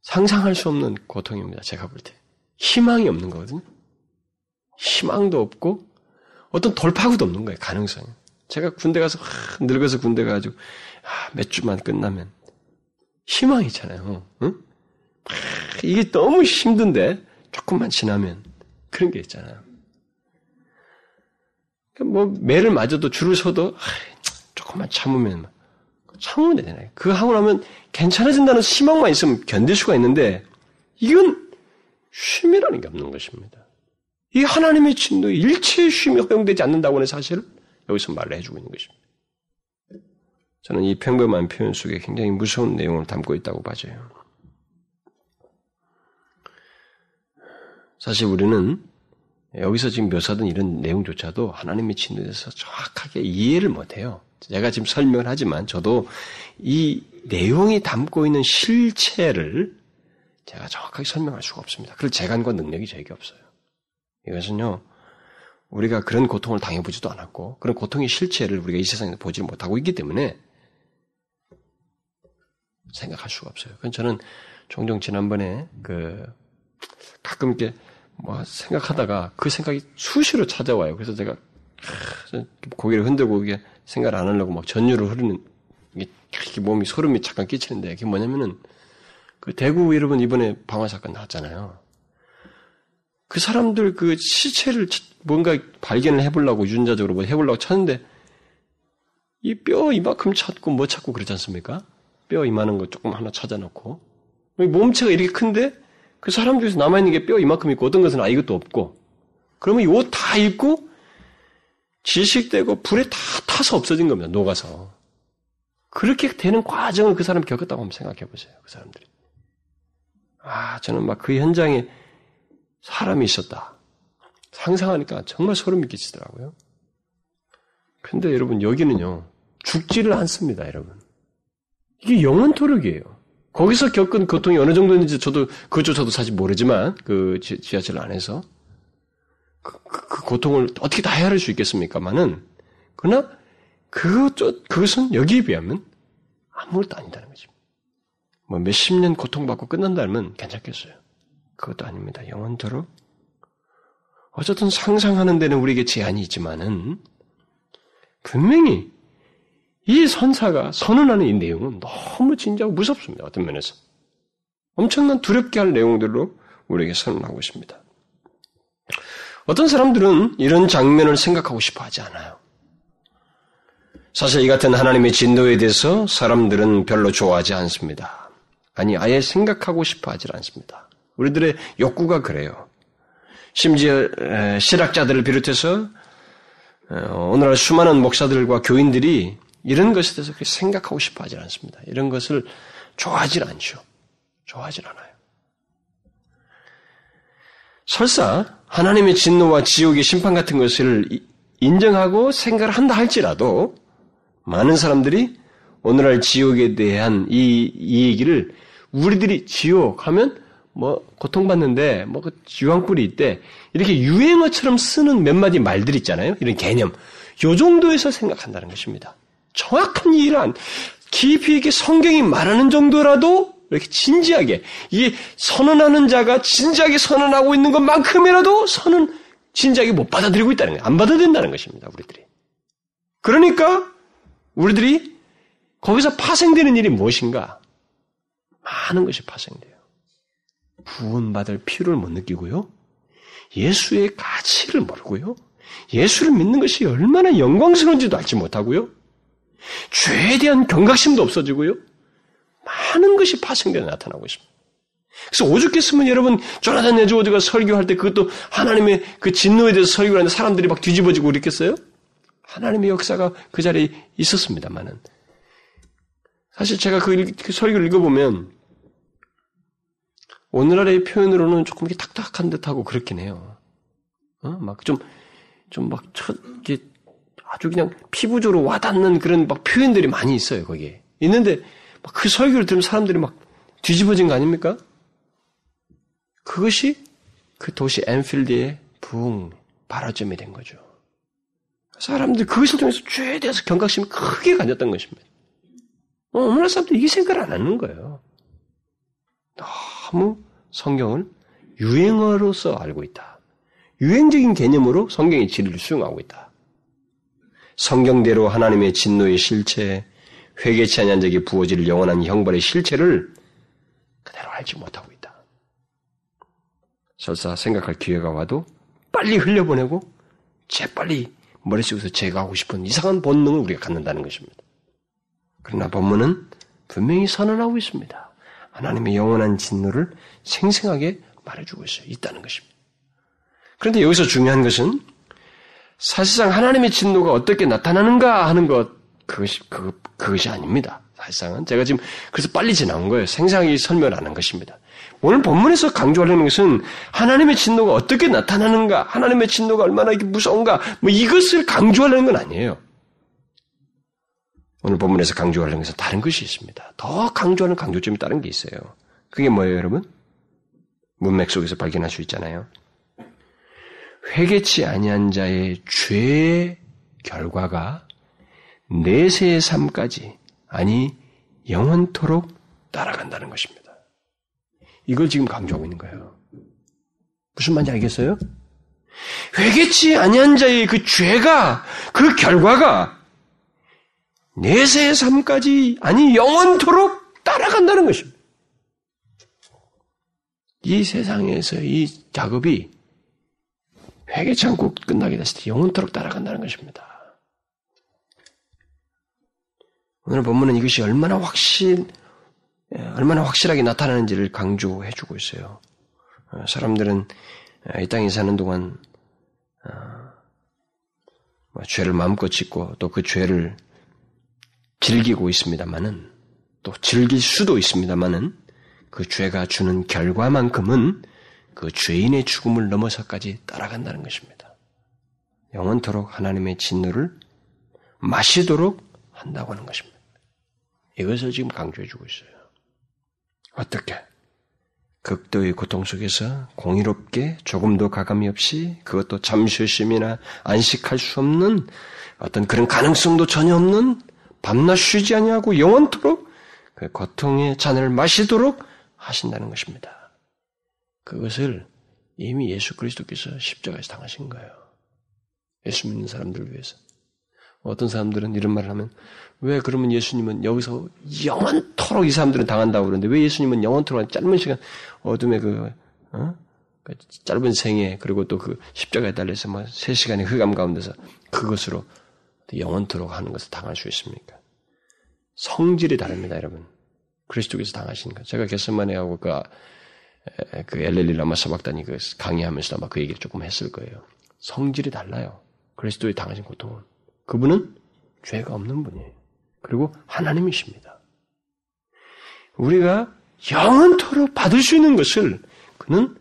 상상할 수 없는 고통입니다. 제가 볼 때. 희망이 없는 거거든요. 희망도 없고 어떤 돌파구도 없는 거예요. 가능성이. 제가 군대 가서 하, 늙어서 군대 가가지고 아, 몇 주만 끝나면 희망이 있잖아요. 응? 아, 이게 너무 힘든데 조금만 지나면 그런 게 있잖아요. 뭐 매를 맞아도 줄을 서도 아, 조금만 참으면 참으면 되잖아요. 그거 하고 나면 괜찮아진다는 희망만 있으면 견딜 수가 있는데 이건 쉼이라는 게 없는 것입니다. 이 하나님의 진노 일체의 쉼이 허용되지 않는다고 하는 사실을 여기서 말을 해주고 있는 것입니다. 저는 이 평범한 표현 속에 굉장히 무서운 내용을 담고 있다고 봐져요. 사실 우리는 여기서 지금 묘사된 이런 내용조차도 하나님의 진노에 대해서 정확하게 이해를 못해요. 제가 지금 설명을 하지만 저도 이 내용이 담고 있는 실체를 제가 정확하게 설명할 수가 없습니다. 그럴 재간과 능력이 저에게 없어요. 이것은요, 우리가 그런 고통을 당해보지도 않았고, 그런 고통의 실체를 우리가 이 세상에서 보지 못하고 있기 때문에, 생각할 수가 없어요. 그건 저는 종종 지난번에 그 가끔 이렇게 뭐 생각하다가 그 생각이 수시로 찾아와요. 그래서 제가 고개를 흔들고 이게 생각을 안 하려고 막 전율을 흐르는 이게 몸이 소름이 잠깐 끼치는데 그게 뭐냐면은 그 대구 여러분 이번에 방화 사건 나왔잖아요. 그 사람들 그 시체를 뭔가 발견을 해보려고 유전자적으로 뭐 해보려고 찾는데 이 뼈 이만큼 찾고 뭐 찾고 그러지 않습니까? 뼈 이만한 거 조금 하나 찾아놓고 몸체가 이렇게 큰데 그 사람 중에서 남아있는 게 뼈 이만큼 있고 어떤 것은 아 이것도 없고 그러면 이 옷 다 입고 질식되고 불에 다 타서 없어진 겁니다. 녹아서. 그렇게 되는 과정을 그 사람이 겪었다고 한번 생각해 보세요. 그 사람들이. 아, 저는 막 그 현장에 사람이 있었다. 상상하니까 정말 소름이 끼치더라고요. 근데 여러분, 여기는요, 죽지를 않습니다, 여러분. 이게 영원토록이에요. 거기서 겪은 고통이 어느 정도인지 저도, 그조차도 사실 모르지만, 그 지하철 안에서. 그, 그, 그 고통을 어떻게 다 헤아릴 수 있겠습니까만은, 그러나, 그것, 그것은 여기에 비하면 아무것도 아니다는 거죠. 뭐 몇십 년 고통받고 끝난다면 괜찮겠어요. 그것도 아닙니다. 영원토록. 어쨌든 상상하는 데는 우리에게 제한이 있지만은, 분명히 이 선사가 선언하는 이 내용은 너무 진지하고 무섭습니다. 어떤 면에서. 엄청난 두렵게 할 내용들로 우리에게 선언하고 있습니다. 어떤 사람들은 이런 장면을 생각하고 싶어 하지 않아요. 사실 이 같은 하나님의 진노에 대해서 사람들은 별로 좋아하지 않습니다. 아니, 아예 생각하고 싶어 하지 않습니다. 우리들의 욕구가 그래요. 심지어 실학자들을 비롯해서 오늘날 수많은 목사들과 교인들이 이런 것에 대해서 그렇게 생각하고 싶어 하지 않습니다. 이런 것을 좋아하지 않죠. 좋아하지 않아요. 설사 하나님의 진노와 지옥의 심판 같은 것을 인정하고 생각을 한다 할지라도 많은 사람들이 오늘날 지옥에 대한 이, 이 얘기를 우리들이 지옥 하면 뭐 고통받는데 뭐그 유황불이 있대 이렇게 유행어처럼 쓰는 몇 마디 말들 있잖아요. 이런 개념. 요 정도에서 생각한다는 것입니다. 정확한 이해를 안, 깊이 있게 성경이 말하는 정도라도 이렇게 진지하게, 이게 선언하는 자가 진지하게 선언하고 있는 것만큼이라도 선은 진지하게 못 받아들이고 있다는 거예요. 안 받아들인다는 것입니다, 우리들이. 그러니까, 우리들이 거기서 파생되는 일이 무엇인가? 많은 것이 파생돼요. 구원받을 필요를 못 느끼고요. 예수의 가치를 모르고요. 예수를 믿는 것이 얼마나 영광스러운지도 알지 못하고요. 죄에 대한 경각심도 없어지고요. 많은 것이 파생되어 나타나고 있습니다. 그래서 오죽했으면 여러분 조나단 에즈워드가 설교할 때 그것도 하나님의 그 진노에 대해서 설교를 하는데 사람들이 막 뒤집어지고 그랬겠어요? 하나님의 역사가 그 자리에 있었습니다만은 사실 제가 그, 그 설교를 읽어보면 오늘날의 표현으로는 조금 이렇게 탁탁한 듯하고 그렇긴 해요. 어? 막 좀, 좀 막, 이게 아주 그냥 피부적으로 와닿는 그런 막 표현들이 많이 있어요, 거기에. 있는데, 그 설교를 들으면 사람들이 막 뒤집어진 거 아닙니까? 그것이 그 도시 엠필드의 부흥, 발화점이 된 거죠. 사람들 그것을 통해서 죄에 대해서 경각심이 크게 가졌던 것입니다. 어, 오늘날 사람들 이게 생각을 안 하는 거예요. 너무 성경을 유행어로서 알고 있다. 유행적인 개념으로 성경의 진리를 수용하고 있다. 성경대로 하나님의 진노의 실체, 회개치 아니한 적이 부어질 영원한 형벌의 실체를 그대로 알지 못하고 있다. 설사 생각할 기회가 와도 빨리 흘려보내고 재빨리 머릿속에서 제거하고 싶은 이상한 본능을 우리가 갖는다는 것입니다. 그러나 본문은 분명히 선언하고 있습니다. 하나님의 영원한 진노를 생생하게 말해주고 있어요. 있다는 것입니다. 그런데 여기서 중요한 것은 사실상 하나님의 진노가 어떻게 나타나는가 하는 것, 그것이, 그, 그것이 아닙니다. 사실상은. 제가 지금 그래서 빨리 지나온 거예요. 생생하게 설명을 하는 것입니다. 오늘 본문에서 강조하려는 것은 하나님의 진노가 어떻게 나타나는가, 하나님의 진노가 얼마나 무서운가, 뭐 이것을 강조하려는 건 아니에요. 오늘 본문에서 강조하려는 것은 다른 것이 있습니다. 더 강조하는 강조점이 다른 게 있어요. 그게 뭐예요, 여러분? 문맥 속에서 발견할 수 있잖아요. 회개치 아니한 자의 죄의 결과가 내세의 삶까지 아니 영원토록 따라간다는 것입니다. 이걸 지금 강조하고 있는 거예요. 무슨 말인지 알겠어요? 회개치 아니한 자의 그 죄가 그 결과가 내세의 삶까지 아니 영원토록 따라간다는 것입니다. 이 세상에서 이 작업이 회개치 않고 끝나게 됐을 때 영원토록 따라간다는 것입니다. 오늘 본문은 이것이 얼마나 확실, 예, 얼마나 확실하게 나타나는지를 강조해주고 있어요. 어, 사람들은 어, 이 땅에 사는 동안 어, 뭐 죄를 마음껏 짓고 또 그 죄를 즐기고 있습니다만은 또 즐길 수도 있습니다만은 그 죄가 주는 결과만큼은 그 죄인의 죽음을 넘어서까지 따라간다는 것입니다. 영원토록 하나님의 진노를 마시도록 한다고 하는 것입니다. 이것을 지금 강조해 주고 있어요. 어떻게? 극도의 고통 속에서 공의롭게 조금도 가감이 없이 그것도 잠시심이나 안식할 수 없는 어떤 그런 가능성도 전혀 없는 밤낮 쉬지 아니하고 영원토록 그 고통의 잔을 마시도록 하신다는 것입니다. 그것을 이미 예수 그리스도께서 십자가에서 당하신 거예요. 예수 믿는 사람들을 위해서. 어떤 사람들은 이런 말을 하면 왜 그러면 예수님은 여기서 영원토록 이 사람들은 당한다고 그러는데 왜 예수님은 영원토록 짧은 시간 어둠의 그, 어? 그 짧은 생애 그리고 또 그 십자가에 달려서 뭐세 시간의 흑암 가운데서 그것으로 영원토록 하는 것을 당할 수 있습니까? 성질이 다릅니다, 여러분. 그리스도께서 당하신 것. 제가 개선만에 하고 그, 그 엘렐리 라마 사박단이 그 강의하면서 아마 그 얘기를 조금 했을 거예요. 성질이 달라요. 그리스도의 당하신 고통은. 그분은 죄가 없는 분이에요. 그리고 하나님이십니다. 우리가 영원토록 받을 수 있는 것을 그는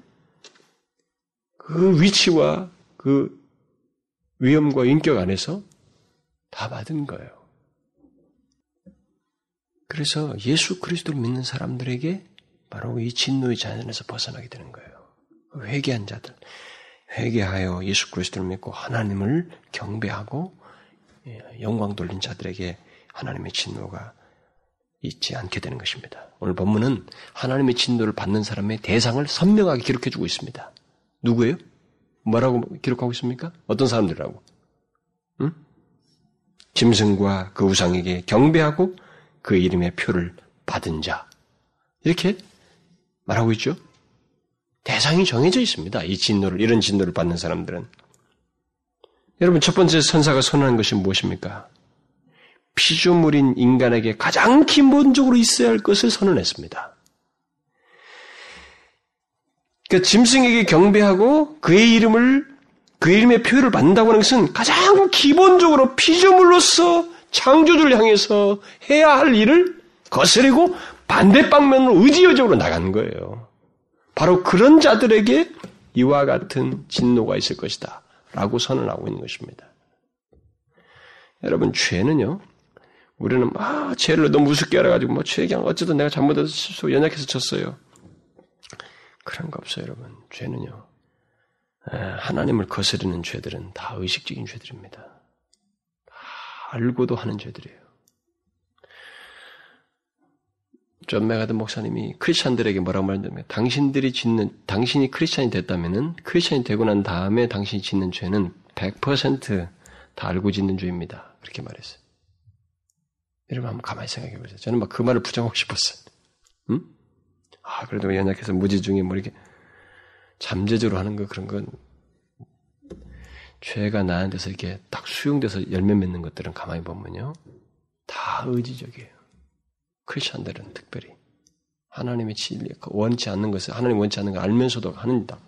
그 위치와 그 위험과 인격 안에서 다 받은 거예요. 그래서 예수 그리스도를 믿는 사람들에게 바로 이 진노의 자연에서 벗어나게 되는 거예요. 회개한 자들, 회개하여 예수 그리스도를 믿고 하나님을 경배하고 예, 영광 돌린 자들에게 하나님의 진노가 있지 않게 되는 것입니다. 오늘 본문은 하나님의 진노를 받는 사람의 대상을 선명하게 기록해 주고 있습니다. 누구예요? 뭐라고 기록하고 있습니까? 어떤 사람들이라고? 응? 짐승과 그 우상에게 경배하고 그 이름의 표를 받은 자. 이렇게 말하고 있죠? 대상이 정해져 있습니다. 이 진노를, 이런 진노를 받는 사람들은. 여러분, 첫 번째 선사가 선언한 것이 무엇입니까? 피조물인 인간에게 가장 기본적으로 있어야 할 것을 선언했습니다. 그러니까 짐승에게 경배하고 그의 이름을 그 이름의 표현을 받는다고 하는 것은 가장 기본적으로 피조물로서 창조주를 향해서 해야 할 일을 거스르고 반대 방면으로 의지적으로 나가는 거예요. 바로 그런 자들에게 이와 같은 진노가 있을 것이다. 라고 선언하고 있는 것입니다. 여러분, 죄는요, 우리는 막 죄를 너무 우습게 알아가지고 뭐죄 그냥 어쨌든 내가 잘못해서 실수 연약해서 졌어요. 그런 거 없어요, 여러분. 죄는요. 하나님을 거스르는 죄들은 다 의식적인 죄들입니다. 다 알고도 하는 죄들이에요. 존 메가드 목사님이 크리스찬들에게 뭐라고 말했냐면 당신들이 짓는 당신이 크리스찬이 됐다면은 크리스찬이 되고 난 다음에 당신이 짓는 죄는 100%다 알고 짓는 죄입니다. 그렇게 말했어요. 여러분 한번 가만히 생각해 보세요. 저는 막 그 말을 부정하고 싶었어요. 응? 아, 그래도 연약해서 무지 중에 뭐 이렇게 잠재적으로 하는 거 그런 건 죄가 나는 데서 이렇게 딱 수용돼서 열매 맺는 것들은 가만히 보면요. 다 의지적이에요. 크리스천들은 특별히 하나님의 진리, 그 원치 않는 것을 하나님 원치 않는 걸 알면서도 하는다.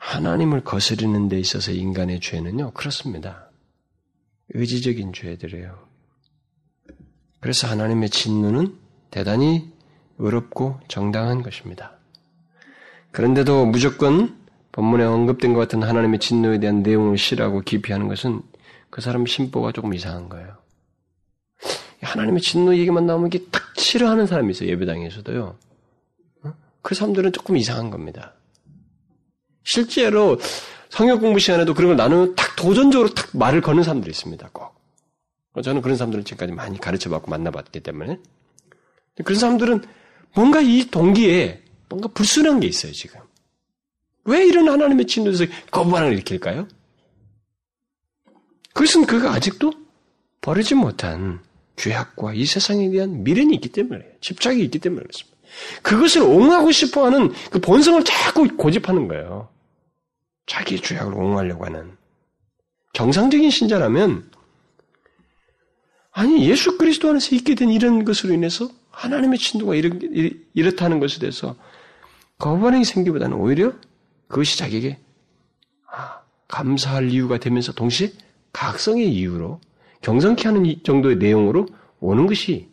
하나님을 거스르는 데 있어서 인간의 죄는요 그렇습니다. 의지적인 죄들이에요. 그래서 하나님의 진노는 대단히 어렵고 정당한 것입니다. 그런데도 무조건 본문에 언급된 것 같은 하나님의 진노에 대한 내용을 싫어하고 기피하는 것은 그 사람 심보가 조금 이상한 거예요. 하나님의 진노 얘기만 나오면 이게 딱 싫어하는 사람이 있어요. 예배당에서도요. 어? 그 사람들은 조금 이상한 겁니다. 실제로 성경 공부 시간에도 그런 걸 나누면 딱 도전적으로 딱 말을 거는 사람들이 있습니다. 꼭. 저는 그런 사람들을 지금까지 많이 가르쳐봤고 만나봤기 때문에 그런 사람들은 뭔가 이 동기에 뭔가 불순한 게 있어요, 지금. 왜 이런 하나님의 진노에서 거부하는 걸 일으킬까요? 그것은 그가 아직도 버리지 못한 죄악과 이 세상에 대한 미련이 있기 때문에, 집착이 있기 때문에 그렇습니다. 그것을 옹호하고 싶어 하는 그 본성을 자꾸 고집하는 거예요. 자기의 죄악을 옹호하려고 하는. 정상적인 신자라면, 아니, 예수 그리스도 안에서 있게 된 이런 것으로 인해서 하나님의 진도가 이렇 다는 것에 대해서 거부반응이 생기보다는 오히려 그것이 자기에게 아, 감사할 이유가 되면서 동시에 각성의 이유로 경성케 하는 정도의 내용으로 오는 것이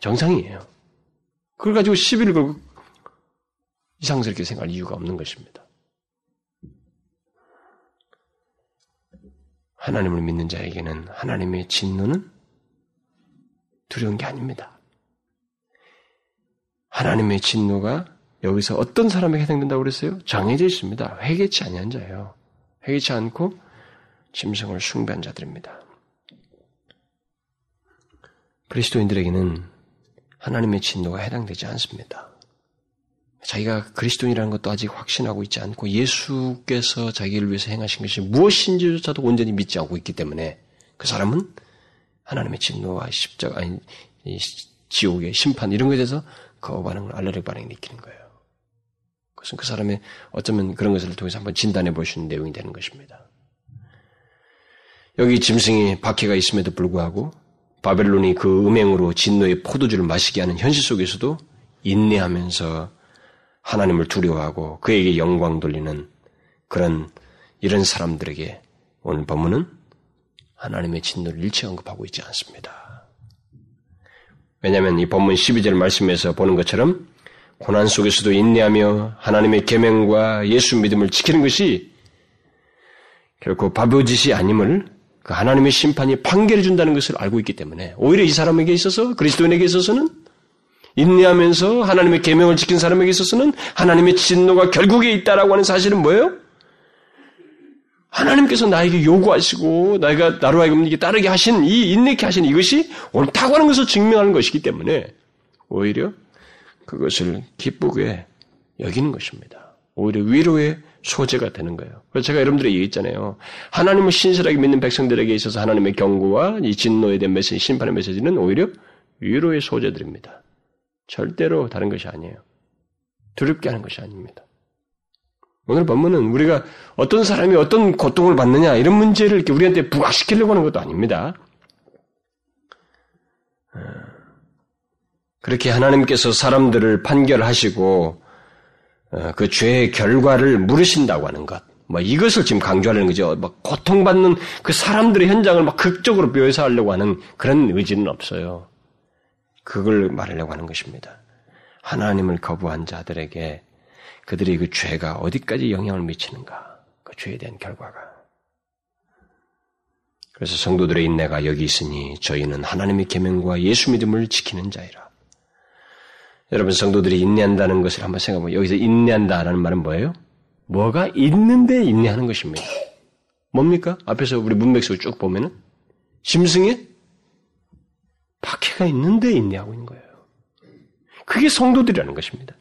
정상이에요. 그걸 가지고 시비를 걸고 이상스럽게 생각할 이유가 없는 것입니다. 하나님을 믿는 자에게는 하나님의 진노는 두려운 게 아닙니다. 하나님의 진노가 여기서 어떤 사람에게 해당된다고 그랬어요? 정해져 있습니다. 회개치 아니한 자예요. 회개치 않고 짐승을 숭배한 자들입니다. 그리스도인들에게는 하나님의 진노가 해당되지 않습니다. 자기가 그리스도인이라는 것도 아직 확신하고 있지 않고 예수께서 자기를 위해서 행하신 것이 무엇인지조차도 온전히 믿지 않고 있기 때문에 그 사람은 하나님의 진노와 십자가 아니 지옥의 심판 이런 것에 대해서 거부 반응을 알레르기 반응을 느끼는 거예요. 그것은 그 사람의 어쩌면 그런 것을 통해서 한번 진단해 있는 내용이 되는 것입니다. 여기 짐승이 박해가 있음에도 불구하고 바벨론이 그 음행으로 진노의 포도주를 마시게 하는 현실 속에서도 인내하면서 하나님을 두려워하고 그에게 영광 돌리는 그런 이런 사람들에게 오늘 본문은 하나님의 진노를 일체 언급하고 있지 않습니다. 왜냐하면 이 본문 12절 말씀에서 보는 것처럼 고난 속에서도 인내하며 하나님의 계명과 예수 믿음을 지키는 것이 결코 바보짓이 아님을 그 하나님의 심판이 판결해 준다는 것을 알고 있기 때문에 오히려 이 사람에게 있어서 그리스도인에게 있어서는 인내하면서 하나님의 계명을 지킨 사람에게 있어서는 하나님의 진노가 결국에 있다라고 하는 사실은 뭐예요? 하나님께서 나에게 요구하시고 나가 나로 하여금 이게 따르게 하신 이 인내케 하신 이것이 옳다고 하는 것을 증명하는 것이기 때문에 오히려 그것을 기쁘게 여기는 것입니다. 오히려 위로의 소재가 되는 거예요. 그래서 제가 여러분들에게 얘기했잖아요. 하나님을 신실하게 믿는 백성들에게 있어서 하나님의 경고와 이 진노에 대한 메시지, 심판의 메시지는 오히려 위로의 소재들입니다. 절대로 다른 것이 아니에요. 두렵게 하는 것이 아닙니다. 오늘 본문은 우리가 어떤 사람이 어떤 고통을 받느냐 이런 문제를 이렇게 우리한테 부각시키려고 하는 것도 아닙니다. 어, 그렇게 하나님께서 사람들을 판결하시고 어, 그 죄의 결과를 물으신다고 하는 것. 뭐 이것을 지금 강조하려는 거죠. 막 고통받는 그 사람들의 현장을 막 극적으로 묘사하려고 하는 그런 의지는 없어요. 그걸 말하려고 하는 것입니다. 하나님을 거부한 자들에게 그들의 그 죄가 어디까지 영향을 미치는가. 그 죄에 대한 결과가. 그래서 성도들의 인내가 여기 있으니 저희는 하나님의 계명과 예수 믿음을 지키는 자이라. 여러분 성도들이 인내한다는 것을 한번 생각해보면 여기서 인내한다라는 말은 뭐예요? 뭐가 있는데 인내하는 것입니다. 뭡니까? 앞에서 우리 문맥 속쭉 보면은 짐승에 박해가 있는데 인내하고 있는 거예요. 그게 성도들이라는 것입니다.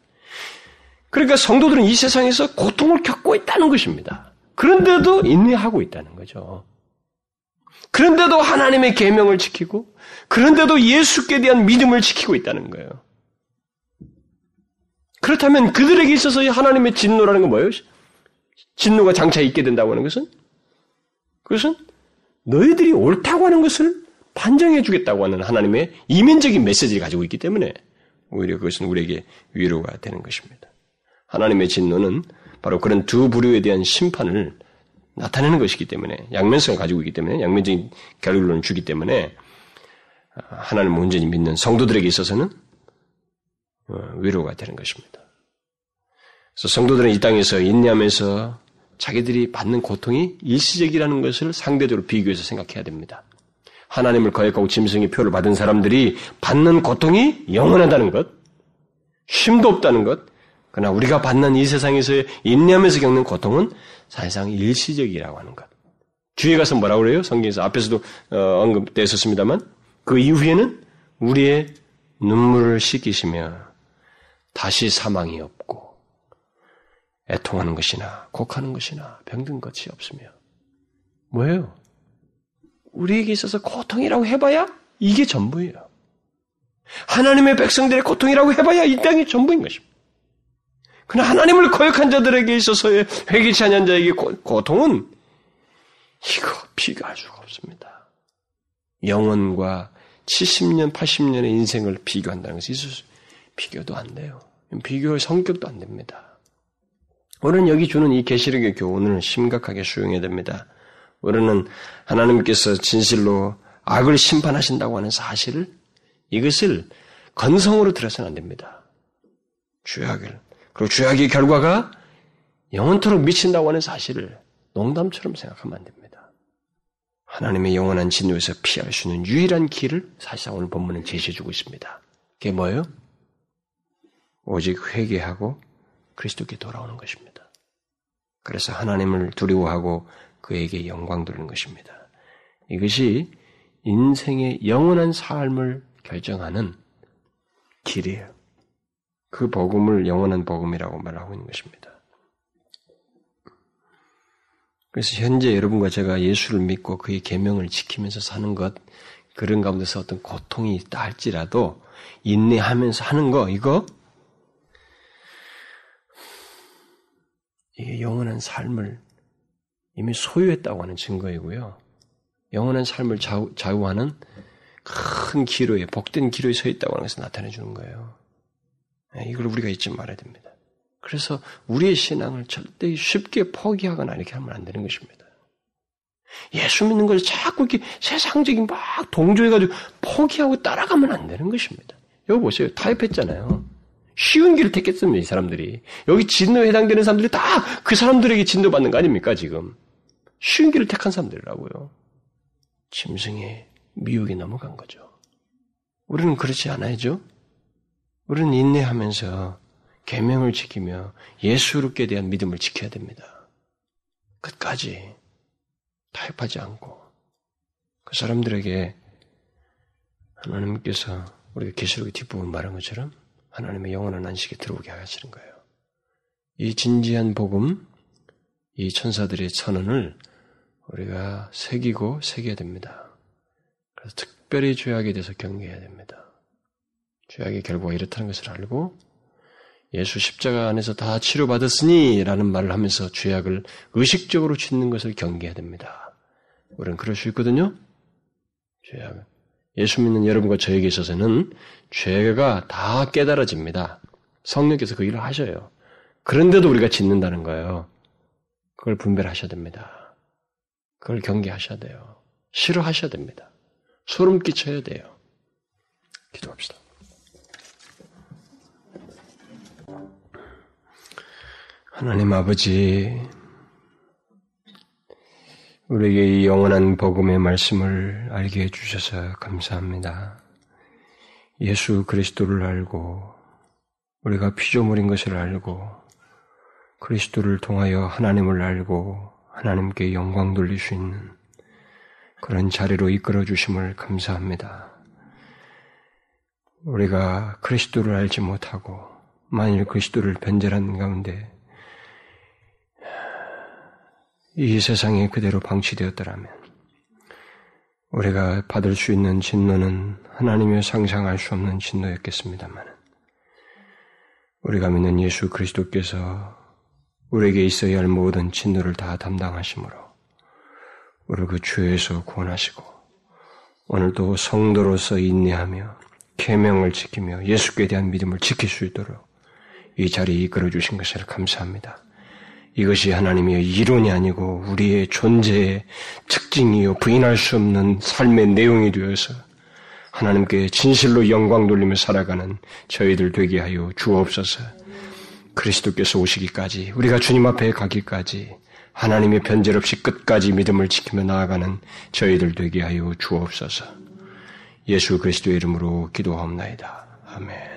그러니까 성도들은 이 세상에서 고통을 겪고 있다는 것입니다. 그런데도 인내하고 있다는 거죠. 그런데도 하나님의 계명을 지키고 그런데도 예수께 대한 믿음을 지키고 있다는 거예요. 그렇다면 그들에게 있어서 하나님의 진노라는 건 뭐예요? 진노가 장차 있게 된다고 하는 것은? 그것은 너희들이 옳다고 하는 것을 판정해 주겠다고 하는 하나님의 이면적인 메시지를 가지고 있기 때문에 오히려 그것은 우리에게 위로가 되는 것입니다. 하나님의 진노는 바로 그런 두 부류에 대한 심판을 나타내는 것이기 때문에 양면성을 가지고 있기 때문에 양면적인 결론을 주기 때문에 하나님을 온전히 믿는 성도들에게 있어서는 어, 위로가 되는 것입니다. 그래서 성도들은 이 땅에서 인내하면서 자기들이 받는 고통이 일시적이라는 것을 상대적으로 비교해서 생각해야 됩니다. 하나님을 거역하고 짐승의 표를 받은 사람들이 받는 고통이 영원하다는 것, 쉼도 없다는 것, 그러나 우리가 받는 이 세상에서의 인내하면서 겪는 고통은 사실상 일시적이라고 하는 것. 뒤에 가서 뭐라고 그래요? 성경에서 앞에서도 어, 언급되었습니다만 그 이후에는 우리의 눈물을 씻기시며 다시 사망이 없고 애통하는 것이나 곡하는 것이나 병든 것이 없으며 뭐예요? 우리에게 있어서 고통이라고 해봐야 이게 전부예요. 하나님의 백성들의 고통이라고 해봐야 이 땅이 전부인 것입니다. 그러나 하나님을 거역한 자들에게 있어서의 회개치 않은 자에게 고통은 이거 비교할 수가 없습니다. 영원과 70년, 80년의 인생을 비교한다는 것이 있을 수, 비교도 안 돼요. 비교할 성격도 안 됩니다. 우리는 여기 주는 이 계시록의 교훈을 심각하게 수용해야 됩니다. 우리는 하나님께서 진실로 악을 심판하신다고 하는 사실을 이것을 건성으로 들어서는 안 됩니다. 죄악을 그리고 죄악의 결과가 영원토록 미친다고 하는 사실을 농담처럼 생각하면 안 됩니다. 하나님의 영원한 진노에서 피할 수 있는 유일한 길을 사실상 오늘 본문은 제시해주고 있습니다. 그게 뭐예요? 오직 회개하고 그리스도께 돌아오는 것입니다. 그래서 하나님을 두려워하고 그에게 영광 돌리는 것입니다. 이것이 인생의 영원한 삶을 결정하는 길이에요. 그 복음을 영원한 복음이라고 말하고 있는 것입니다. 그래서 현재 여러분과 제가 예수를 믿고 그의 계명을 지키면서 사는 것 그런 가운데서 어떤 고통이 있다 할지라도 인내하면서 하는 거 이거 이게 영원한 삶을 이미 소유했다고 하는 증거이고요. 영원한 삶을 좌우, 좌우하는 큰 기로에 복된 기로에 서 있다고 하는 것을 나타내 주는 거예요. 네, 이걸 우리가 잊지 말아야 됩니다. 그래서 우리의 신앙을 절대 쉽게 포기하거나 이렇게 하면 안 되는 것입니다. 예수 믿는 것을 자꾸 이렇게 세상적인 막 동조해가지고 포기하고 따라가면 안 되는 것입니다. 여기 보세요. 타협했잖아요. 쉬운 길을 택했습니다, 이 사람들이. 여기 진노에 해당되는 사람들이 다 그 사람들에게 진도받는 거 아닙니까, 지금? 쉬운 길을 택한 사람들이라고요. 짐승의 미혹에 넘어간 거죠. 우리는 그렇지 않아야죠? 우리는 인내하면서 계명을 지키며 예수롭게 대한 믿음을 지켜야 됩니다. 끝까지 타협하지 않고 그 사람들에게 하나님께서 우리가 계시록의 뒷부분 말한 것처럼 하나님의 영원한 안식에 들어오게 하시는 거예요. 이 진지한 복음, 이 천사들의 선언을 우리가 새기고 새겨야 됩니다. 그래서 특별히 죄악에 대해서 경계해야 됩니다. 죄악의 결과가 이렇다는 것을 알고 예수 십자가 안에서 다 치료받았으니 라는 말을 하면서 죄악을 의식적으로 짓는 것을 경계해야 됩니다. 우리는 그럴 수 있거든요. 죄악. 예수 믿는 여러분과 저에게 있어서는 죄가 다 깨달아집니다. 성령께서 그 일을 하셔요. 그런데도 우리가 짓는다는 거예요. 그걸 분별하셔야 됩니다. 그걸 경계하셔야 돼요. 싫어하셔야 됩니다. 소름 끼쳐야 돼요. 기도합시다. 하나님 아버지, 우리에게 이 영원한 복음의 말씀을 알게 해주셔서 감사합니다. 예수 그리스도를 알고, 우리가 피조물인 것을 알고, 그리스도를 통하여 하나님을 알고, 하나님께 영광 돌릴 수 있는 그런 자리로 이끌어 주심을 감사합니다. 우리가 그리스도를 알지 못하고, 만일 그리스도를 변절한 가운데 이 세상에 그대로 방치되었더라면 우리가 받을 수 있는 진노는 하나님의 상상할 수 없는 진노였겠습니다만 우리가 믿는 예수 그리스도께서 우리에게 있어야 할 모든 진노를 다 담당하시므로 우리를 그 죄에서 구원하시고 오늘도 성도로서 인내하며 계명을 지키며 예수께 대한 믿음을 지킬 수 있도록 이 자리에 이끌어 주신 것을 감사합니다. 이것이 하나님의 이론이 아니고 우리의 존재의 특징이요 부인할 수 없는 삶의 내용이 되어서 하나님께 진실로 영광 돌리며 살아가는 저희들 되게 하여 주옵소서. 그리스도께서 오시기까지 우리가 주님 앞에 가기까지 하나님의 변절 없이 끝까지 믿음을 지키며 나아가는 저희들 되게 하여 주옵소서. 예수 그리스도의 이름으로 기도하옵나이다. 아멘.